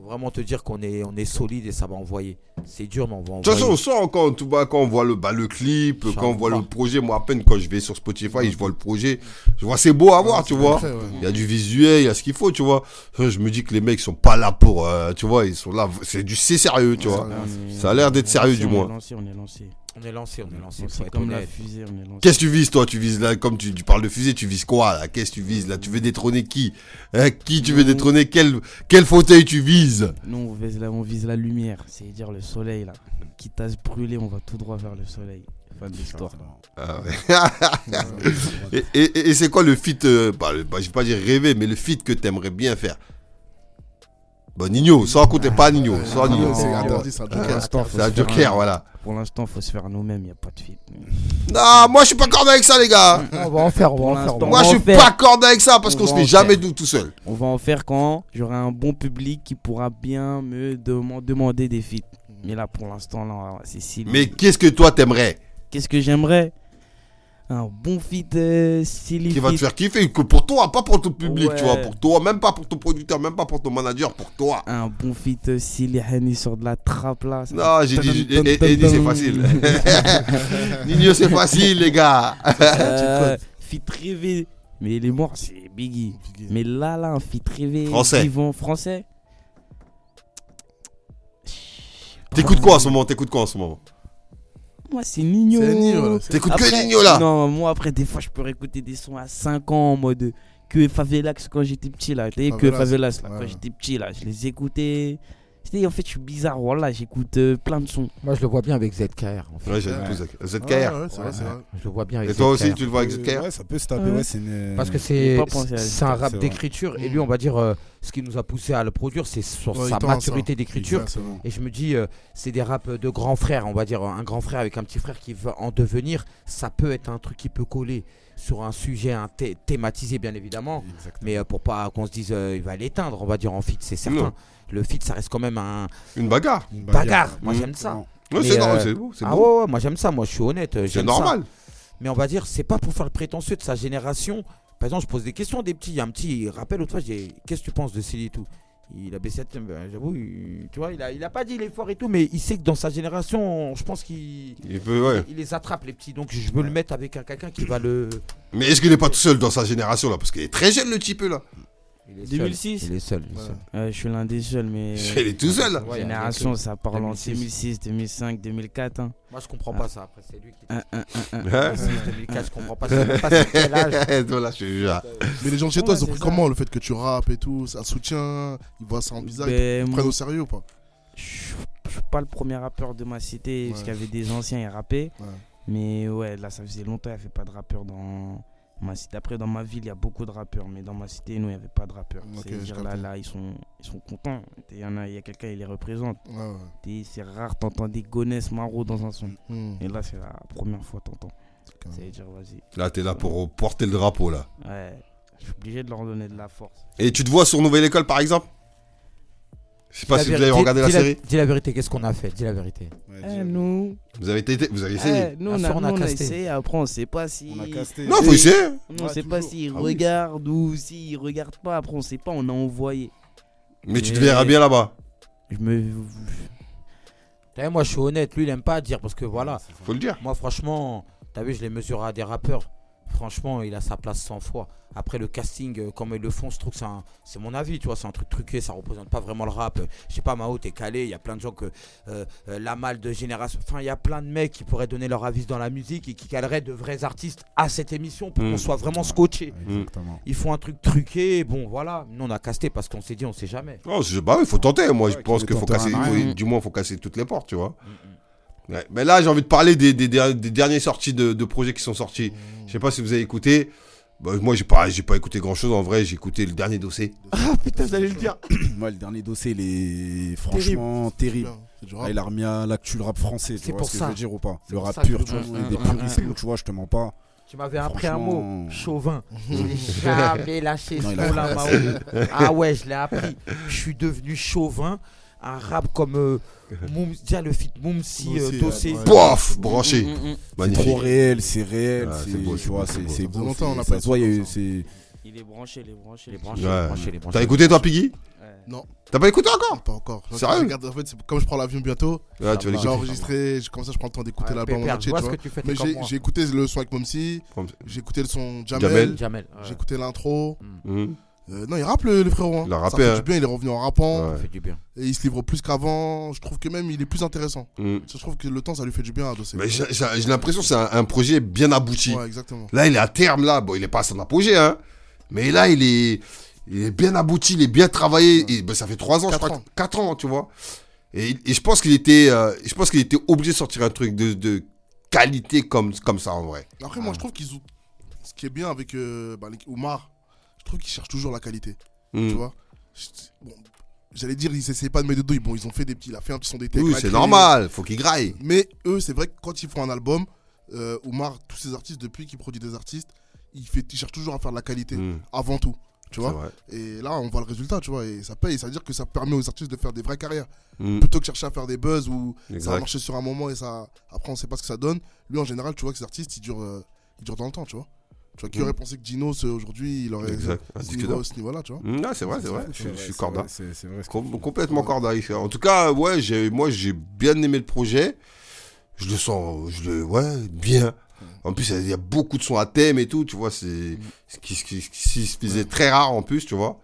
Speaker 5: Faut vraiment te dire qu'on est, on est solide et ça va envoyer. C'est dur, mais on va
Speaker 2: De
Speaker 5: envoyer.
Speaker 2: toute façon, on sent quand, tu vois, quand on voit le, bah, le clip, quand on voit le projet. Moi, à peine quand je vais sur Spotify, je vois le projet. Je vois, c'est beau à voir, tu vois.
Speaker 6: Fait, ouais.
Speaker 2: Il y a du visuel, il y a ce qu'il faut, tu vois. Je me dis que les mecs sont pas là pour, euh, tu vois, ils sont là. C'est du, c'est sérieux, tu vois.
Speaker 4: On
Speaker 2: Ça a l'air d'être
Speaker 4: on
Speaker 2: sérieux, du
Speaker 4: on
Speaker 2: moins.
Speaker 4: est lancé, on est lancé.
Speaker 5: On est lancé, on est lancé.
Speaker 4: On
Speaker 5: faut
Speaker 4: sait
Speaker 5: être
Speaker 4: comme la
Speaker 5: honnête.
Speaker 4: fusée, on est lancé.
Speaker 2: Qu'est-ce que tu vises, toi? Tu vises là, comme tu, tu parles de fusée, tu vises quoi là? Qu'est-ce que tu vises là? Tu veux détrôner qui? Hein, Qui tu veux détrôner? Quel, quel fauteuil tu vises?
Speaker 4: Nous, on vise la, on vise la lumière, c'est-à-dire le soleil là. Quitte à se brûler, on va tout droit vers le soleil. Fin de l'histoire.
Speaker 2: Ah ouais. Et, et- et c'est quoi le feat euh, bah, bah, Je vais pas dire rêver, mais le feat que t'aimerais bien faire? Bah Nino, sans compter pas Nino, sans Nino.
Speaker 6: C'est un
Speaker 4: Pour
Speaker 6: joker.
Speaker 4: l'instant, faut
Speaker 2: C'est un
Speaker 4: se faire
Speaker 2: joker, voilà.
Speaker 4: Pour l'instant, faut se faire nous-mêmes, il n'y a pas de fit.
Speaker 2: Non, moi je suis pas cordé avec ça, les gars.
Speaker 5: On va en faire, on va en faire.
Speaker 2: Moi je suis pas cordé avec ça parce
Speaker 4: On
Speaker 2: qu'on se fait jamais
Speaker 4: faire.
Speaker 2: tout, seul.
Speaker 4: On va en faire quand j'aurai un bon public qui pourra bien me dem- demander des feats. Mais là, pour l'instant, là, c'est si.
Speaker 2: Mais qu'est-ce que toi t'aimerais?
Speaker 4: Qu'est-ce que j'aimerais? Un bon feat euh, stylé.
Speaker 2: Qui va te
Speaker 4: feat.
Speaker 2: faire kiffer que pour toi, pas pour ton public, tu vois. Pour toi, même pas pour ton producteur, même pas pour ton manager, pour toi.
Speaker 4: Un bon feat euh, stylé Henny sur de la trappe là. ça-
Speaker 2: Non, j'ai dit, dit, c'est facile. Nino, c'est facile, les gars.
Speaker 4: Euh, feat rêvé. Mais il est mort, c'est Biggie. Mais là, là, un feat rêvé.
Speaker 2: Français.
Speaker 4: Vivant français.
Speaker 2: T'écoutes quoi en ce moment? T'écoutes quoi en ce moment?
Speaker 4: Moi, c'est Nino.
Speaker 6: C'est Nino.
Speaker 2: T'écoutes que Nino là
Speaker 4: Non, moi après des fois je peux réécouter des sons à 5 ans en mode que Favelax quand j'étais petit là. Tu sais, que
Speaker 6: Favelas,
Speaker 4: Favelas là,
Speaker 6: ouais.
Speaker 4: quand j'étais petit là, je les écoutais. Tu sais, en fait, je suis bizarre, voilà, j'écoute euh, plein de sons.
Speaker 5: Moi, je le vois bien avec ZKR. en fait.
Speaker 2: Ouais, j'ai
Speaker 3: Ouais.
Speaker 6: Ouais,
Speaker 2: ZKR.
Speaker 6: ouais, c'est vrai, c'est vrai.
Speaker 5: Je le vois bien avec
Speaker 2: Et toi aussi,
Speaker 5: ZKR.
Speaker 2: tu le vois avec
Speaker 3: Euh,
Speaker 2: ZKR
Speaker 3: Ouais, ça peut se taper,
Speaker 4: Ouais.
Speaker 3: ouais, c'est une.
Speaker 5: Parce que c'est un rap d'écriture et lui on va dire euh, ce qui nous a poussé à le produire c'est sur sa maturité d'écriture et je me dis euh, c'est des raps de grands frères on va dire un grand frère avec un petit frère qui veut en devenir ça peut être un truc qui peut coller sur un sujet un thématisé bien évidemment
Speaker 3: Exactement.
Speaker 5: mais euh, pour pas qu'on se dise euh, il va l'éteindre on va dire en fit c'est certain
Speaker 2: Non.
Speaker 5: Le fit ça reste quand même un
Speaker 2: Une bagarre.
Speaker 3: Une
Speaker 5: bagarre moi
Speaker 2: Mhm.
Speaker 5: j'aime ça.
Speaker 2: Ouais, c'est
Speaker 5: euh,
Speaker 2: beau.
Speaker 5: Ah
Speaker 2: beau.
Speaker 5: ouais, moi j'aime ça moi je suis honnête euh,
Speaker 2: C'est
Speaker 5: ça.
Speaker 2: normal.
Speaker 5: Mais on va dire, c'est pas pour faire le prétentieux de sa génération. Par exemple, je pose des questions à des petits. Il y a un petit, il rappelle l'autre fois, j'ai qu'est-ce que tu penses de Céline et tout? Il a baissé ben, j'avoue, tu vois, il a, il a pas dit il est fort et tout, mais il sait que dans sa génération, je pense qu'il
Speaker 2: Il ouais.
Speaker 5: il les attrape, les petits. Donc je veux le mettre avec un quelqu'un qui va le.
Speaker 2: Mais est-ce qu'il est pas tout seul dans sa génération là? Parce qu'il est très jeune le type là.
Speaker 5: Il est seul.
Speaker 4: 2006.
Speaker 5: Il est seul. il est
Speaker 6: Ouais.
Speaker 5: seul.
Speaker 4: Ouais, je suis l'un des seuls, mais.
Speaker 2: Il est tout seul.
Speaker 5: Ouais,
Speaker 4: Génération, ça parle en
Speaker 5: 2006.
Speaker 4: 2006, 2005, 2004. Hein.
Speaker 5: Moi, je comprends pas ça. Après, c'est lui qui.
Speaker 4: Un, un, un, un.
Speaker 2: Hein
Speaker 5: 2006, 2004, je comprends pas. C'est pas quel âge.
Speaker 2: Je.
Speaker 6: Mais les gens chez toi,
Speaker 4: Ouais,
Speaker 6: ils ont pris
Speaker 4: ça.
Speaker 6: comment le fait que tu rappes et tout? C'est un soutien Ils voient ça en bizarre Ils
Speaker 4: Ben,
Speaker 6: te
Speaker 4: moi,
Speaker 6: prennent au sérieux ou pas?
Speaker 4: je je suis pas le premier rappeur de ma cité, parce qu'il y avait des anciens, ils rappaient.
Speaker 6: Ouais.
Speaker 4: Mais ouais, là, ça faisait longtemps, il n'y avait pas de rappeur dans ma cité. Après, dans ma ville, il y a beaucoup de rappeurs, mais dans ma cité, nous, il n'y avait pas de rappeurs. C'est-à-dire là, là, ils sont, ils sont contents. Il y en a, il y a quelqu'un, il les représente.
Speaker 6: Ouais, ouais.
Speaker 4: T'es- C'est rare, t'entends des Gonesse Maro dans un son.
Speaker 6: Hmm.
Speaker 4: Et là, c'est la première fois, t'entends.
Speaker 6: Carrément.
Speaker 4: Ça veut dire, vas-y.
Speaker 2: Là, t'es là pour porter le drapeau là.
Speaker 4: Ouais, je suis obligé de leur donner de la force.
Speaker 2: Et tu te vois sur Nouvelle École par exemple? Je sais pas
Speaker 5: La
Speaker 2: si vous avez regardé la série.
Speaker 5: Dis la vérité, qu'est-ce qu'on a fait? Dis la vérité.
Speaker 4: Eh, nous,
Speaker 2: Vous avez été, vous avez essayé.
Speaker 4: eh, nous, on a,
Speaker 5: on a
Speaker 4: nous, on a
Speaker 5: casté.
Speaker 4: essayé. Après, on sait pas si.
Speaker 3: On a casté.
Speaker 2: Non, faut essayer.
Speaker 4: On
Speaker 6: Ouais,
Speaker 4: sait pas
Speaker 6: toujours.
Speaker 4: s'ils
Speaker 6: Ah oui.
Speaker 4: regardent ou s'ils regardent pas. Après, on sait pas, on a envoyé.
Speaker 2: Mais tu te
Speaker 4: Mais-
Speaker 2: verras bien là-bas.
Speaker 4: Je me.
Speaker 5: Vu, moi, je suis honnête. Lui, il aime pas dire parce que voilà.
Speaker 2: Faut le dire.
Speaker 5: Moi, franchement, t'as vu, je les mesure à des rappeurs. Franchement, il a sa place 100 fois. Après, le casting, euh, comme ils le font, je trouve que c'est un- c'est mon avis, tu vois, c'est un truc truqué, ça représente pas vraiment le rap. Euh, Je sais pas, Mao, t'es calé, il y a plein de gens que. euh, euh, la malle de génération. Enfin, il y a plein de mecs qui pourraient donner leur avis dans la musique et qui caleraient de vrais artistes à cette émission pour
Speaker 2: Mm.
Speaker 5: qu'on soit vraiment scotché.
Speaker 3: Exactement.
Speaker 5: Ils font un truc truqué, bon, voilà. Nous, on a casté parce qu'on s'est dit, on sait jamais.
Speaker 2: Je- bah oui, faut tenter. Moi, je pense
Speaker 3: qui
Speaker 2: qu'il faut casser. faut- du moins, faut casser toutes les portes, tu vois. Ouais. Mais là, j'ai envie de parler des, des, des- des dernières sorties de, de projets qui sont sortis. Je sais pas si vous avez écouté. Bah, moi, j'ai pas, j'ai pas écouté grand chose en vrai. J'ai écouté le dernier dossier.
Speaker 5: Ah putain, j'allais le dire.
Speaker 3: Moi, le dernier dossier, il est franchement terrible.
Speaker 6: Du
Speaker 3: Ah,
Speaker 6: rap.
Speaker 3: il a remis à l'actu le rap français, tu
Speaker 5: C'est
Speaker 3: vois
Speaker 5: pour
Speaker 3: ce que
Speaker 5: ça.
Speaker 3: je veux dire ou pas? Le rap pur, tu vois, des puristes, tu vois, je te mens pas.
Speaker 5: Tu m'avais appris un mot, chauvin. Je l'ai jamais lâché ce mot-là. Ah ouais, je l'ai appris. Je suis devenu chauvin. Un rap comme euh, Moum, déjà le feat Moumsi, euh, Dossé.
Speaker 6: ouais.
Speaker 2: Pof, branché.
Speaker 4: Mm, mm, mm.
Speaker 3: C'est
Speaker 2: Magnifique.
Speaker 3: trop réel, c'est réel,
Speaker 2: Ah,
Speaker 3: c'est
Speaker 2: c'est beau,
Speaker 3: tu
Speaker 2: c'est
Speaker 3: vois,
Speaker 2: beau, c'est
Speaker 3: c'est
Speaker 2: beau.
Speaker 3: c'est
Speaker 6: Ça
Speaker 3: beau.
Speaker 6: fait longtemps, on
Speaker 3: c'est-
Speaker 6: a
Speaker 3: ça
Speaker 6: pas
Speaker 3: se voit, il y a
Speaker 4: est branché, il est branché. Il est
Speaker 2: Ouais.
Speaker 5: branchés.
Speaker 2: T'as écouté toi, Piggy?
Speaker 6: Non,
Speaker 2: T'as pas écouté encore?
Speaker 6: Pas encore.
Speaker 2: Sérieux?
Speaker 6: Je regarde, en fait, c'est- comme je prends l'avion bientôt,
Speaker 2: Ouais, tu vas
Speaker 6: j'ai
Speaker 2: l'écouter.
Speaker 6: enregistré, comme ça je prends le temps d'écouter
Speaker 5: Ouais,
Speaker 6: l'album en entier,
Speaker 5: je vois
Speaker 6: tu
Speaker 5: ce
Speaker 6: vois.
Speaker 5: que tu fais,
Speaker 6: Mais
Speaker 5: comme
Speaker 6: j'ai
Speaker 5: moi.
Speaker 6: j'ai écouté le son avec Momsi, j'ai écouté le son Jamel,
Speaker 2: Jamel.
Speaker 5: Jamel.
Speaker 6: j'ai écouté l'intro.
Speaker 2: Mhm.
Speaker 6: Euh, non, il rappe le, le frérot. Hein.
Speaker 2: Il a
Speaker 6: Ça
Speaker 2: rappé,
Speaker 6: fait
Speaker 2: hein.
Speaker 6: du bien, il est revenu en rappant.
Speaker 2: Ouais.
Speaker 5: Ça fait du bien.
Speaker 6: Et il se livre plus qu'avant. Je trouve que même il est plus intéressant.
Speaker 2: Mhm.
Speaker 6: Je trouve que le temps, ça lui fait du bien à Dossé.
Speaker 2: Mais j'ai l'impression que c'est un, un projet bien abouti.
Speaker 6: Ouais, exactement.
Speaker 2: Là, il est à terme, là. Bon, il est pas à son apogée, hein. Mais là, il est, il est bien abouti, il est bien travaillé. Et, ben, ça fait 3 ans, je
Speaker 6: Quatre
Speaker 2: crois.
Speaker 6: ans.
Speaker 2: 4 ans, tu vois. Et, et je pense qu'il était, euh, je pense qu'il était obligé de sortir un truc de, de qualité comme, comme ça, en vrai.
Speaker 6: Après, moi, je trouve qu'ils ont. Ce qui est bien avec euh, bah, les- Oumar, trouve qu'ils cherchent toujours la qualité.
Speaker 2: Mhm.
Speaker 6: Tu vois? Bon, J'allais dire, ils essaient pas de mettre de douille. Bon, ils ont fait des petits. Il a fait un petit son d'été.
Speaker 2: Oui, c'est normal. Faut qu'il graille.
Speaker 6: Mais eux, c'est vrai que quand ils font un album, euh, Oumar, tous ces artistes, depuis qu'il produit des artistes, il, fait, il cherche toujours à faire de la qualité,
Speaker 2: Mhm.
Speaker 6: avant tout. Tu vois?
Speaker 2: vrai.
Speaker 6: Et là, on voit le résultat, tu vois, et ça paye. Ça veut dire que ça permet aux artistes de faire des vraies carrières.
Speaker 2: Mhm.
Speaker 6: Plutôt que chercher à faire des buzz où ça va marcher sur un moment et ça. Après, on sait pas ce que ça donne. Lui, en général, tu vois que ces artistes, ils durent, euh, ils durent dans le temps, tu vois. Tu vois, qui
Speaker 2: Mhm.
Speaker 6: aurait pensé que Gino, ce- aujourd'hui, il aurait
Speaker 2: Exact.
Speaker 6: Ce niveau,
Speaker 2: d'or.
Speaker 6: ce niveau-là, tu vois.
Speaker 2: Mhm, ouais, c'est vrai, c'est vrai. Je, suis corda.
Speaker 3: C'est vrai.
Speaker 2: complètement corda. il fait. En tout cas, ouais, j'ai, moi, j'ai bien aimé le projet. Je le sens, je le, ouais, bien. En plus, il y a beaucoup de sons à thème et tout, tu vois, c'est ce qui, se faisait très rare en plus, tu vois.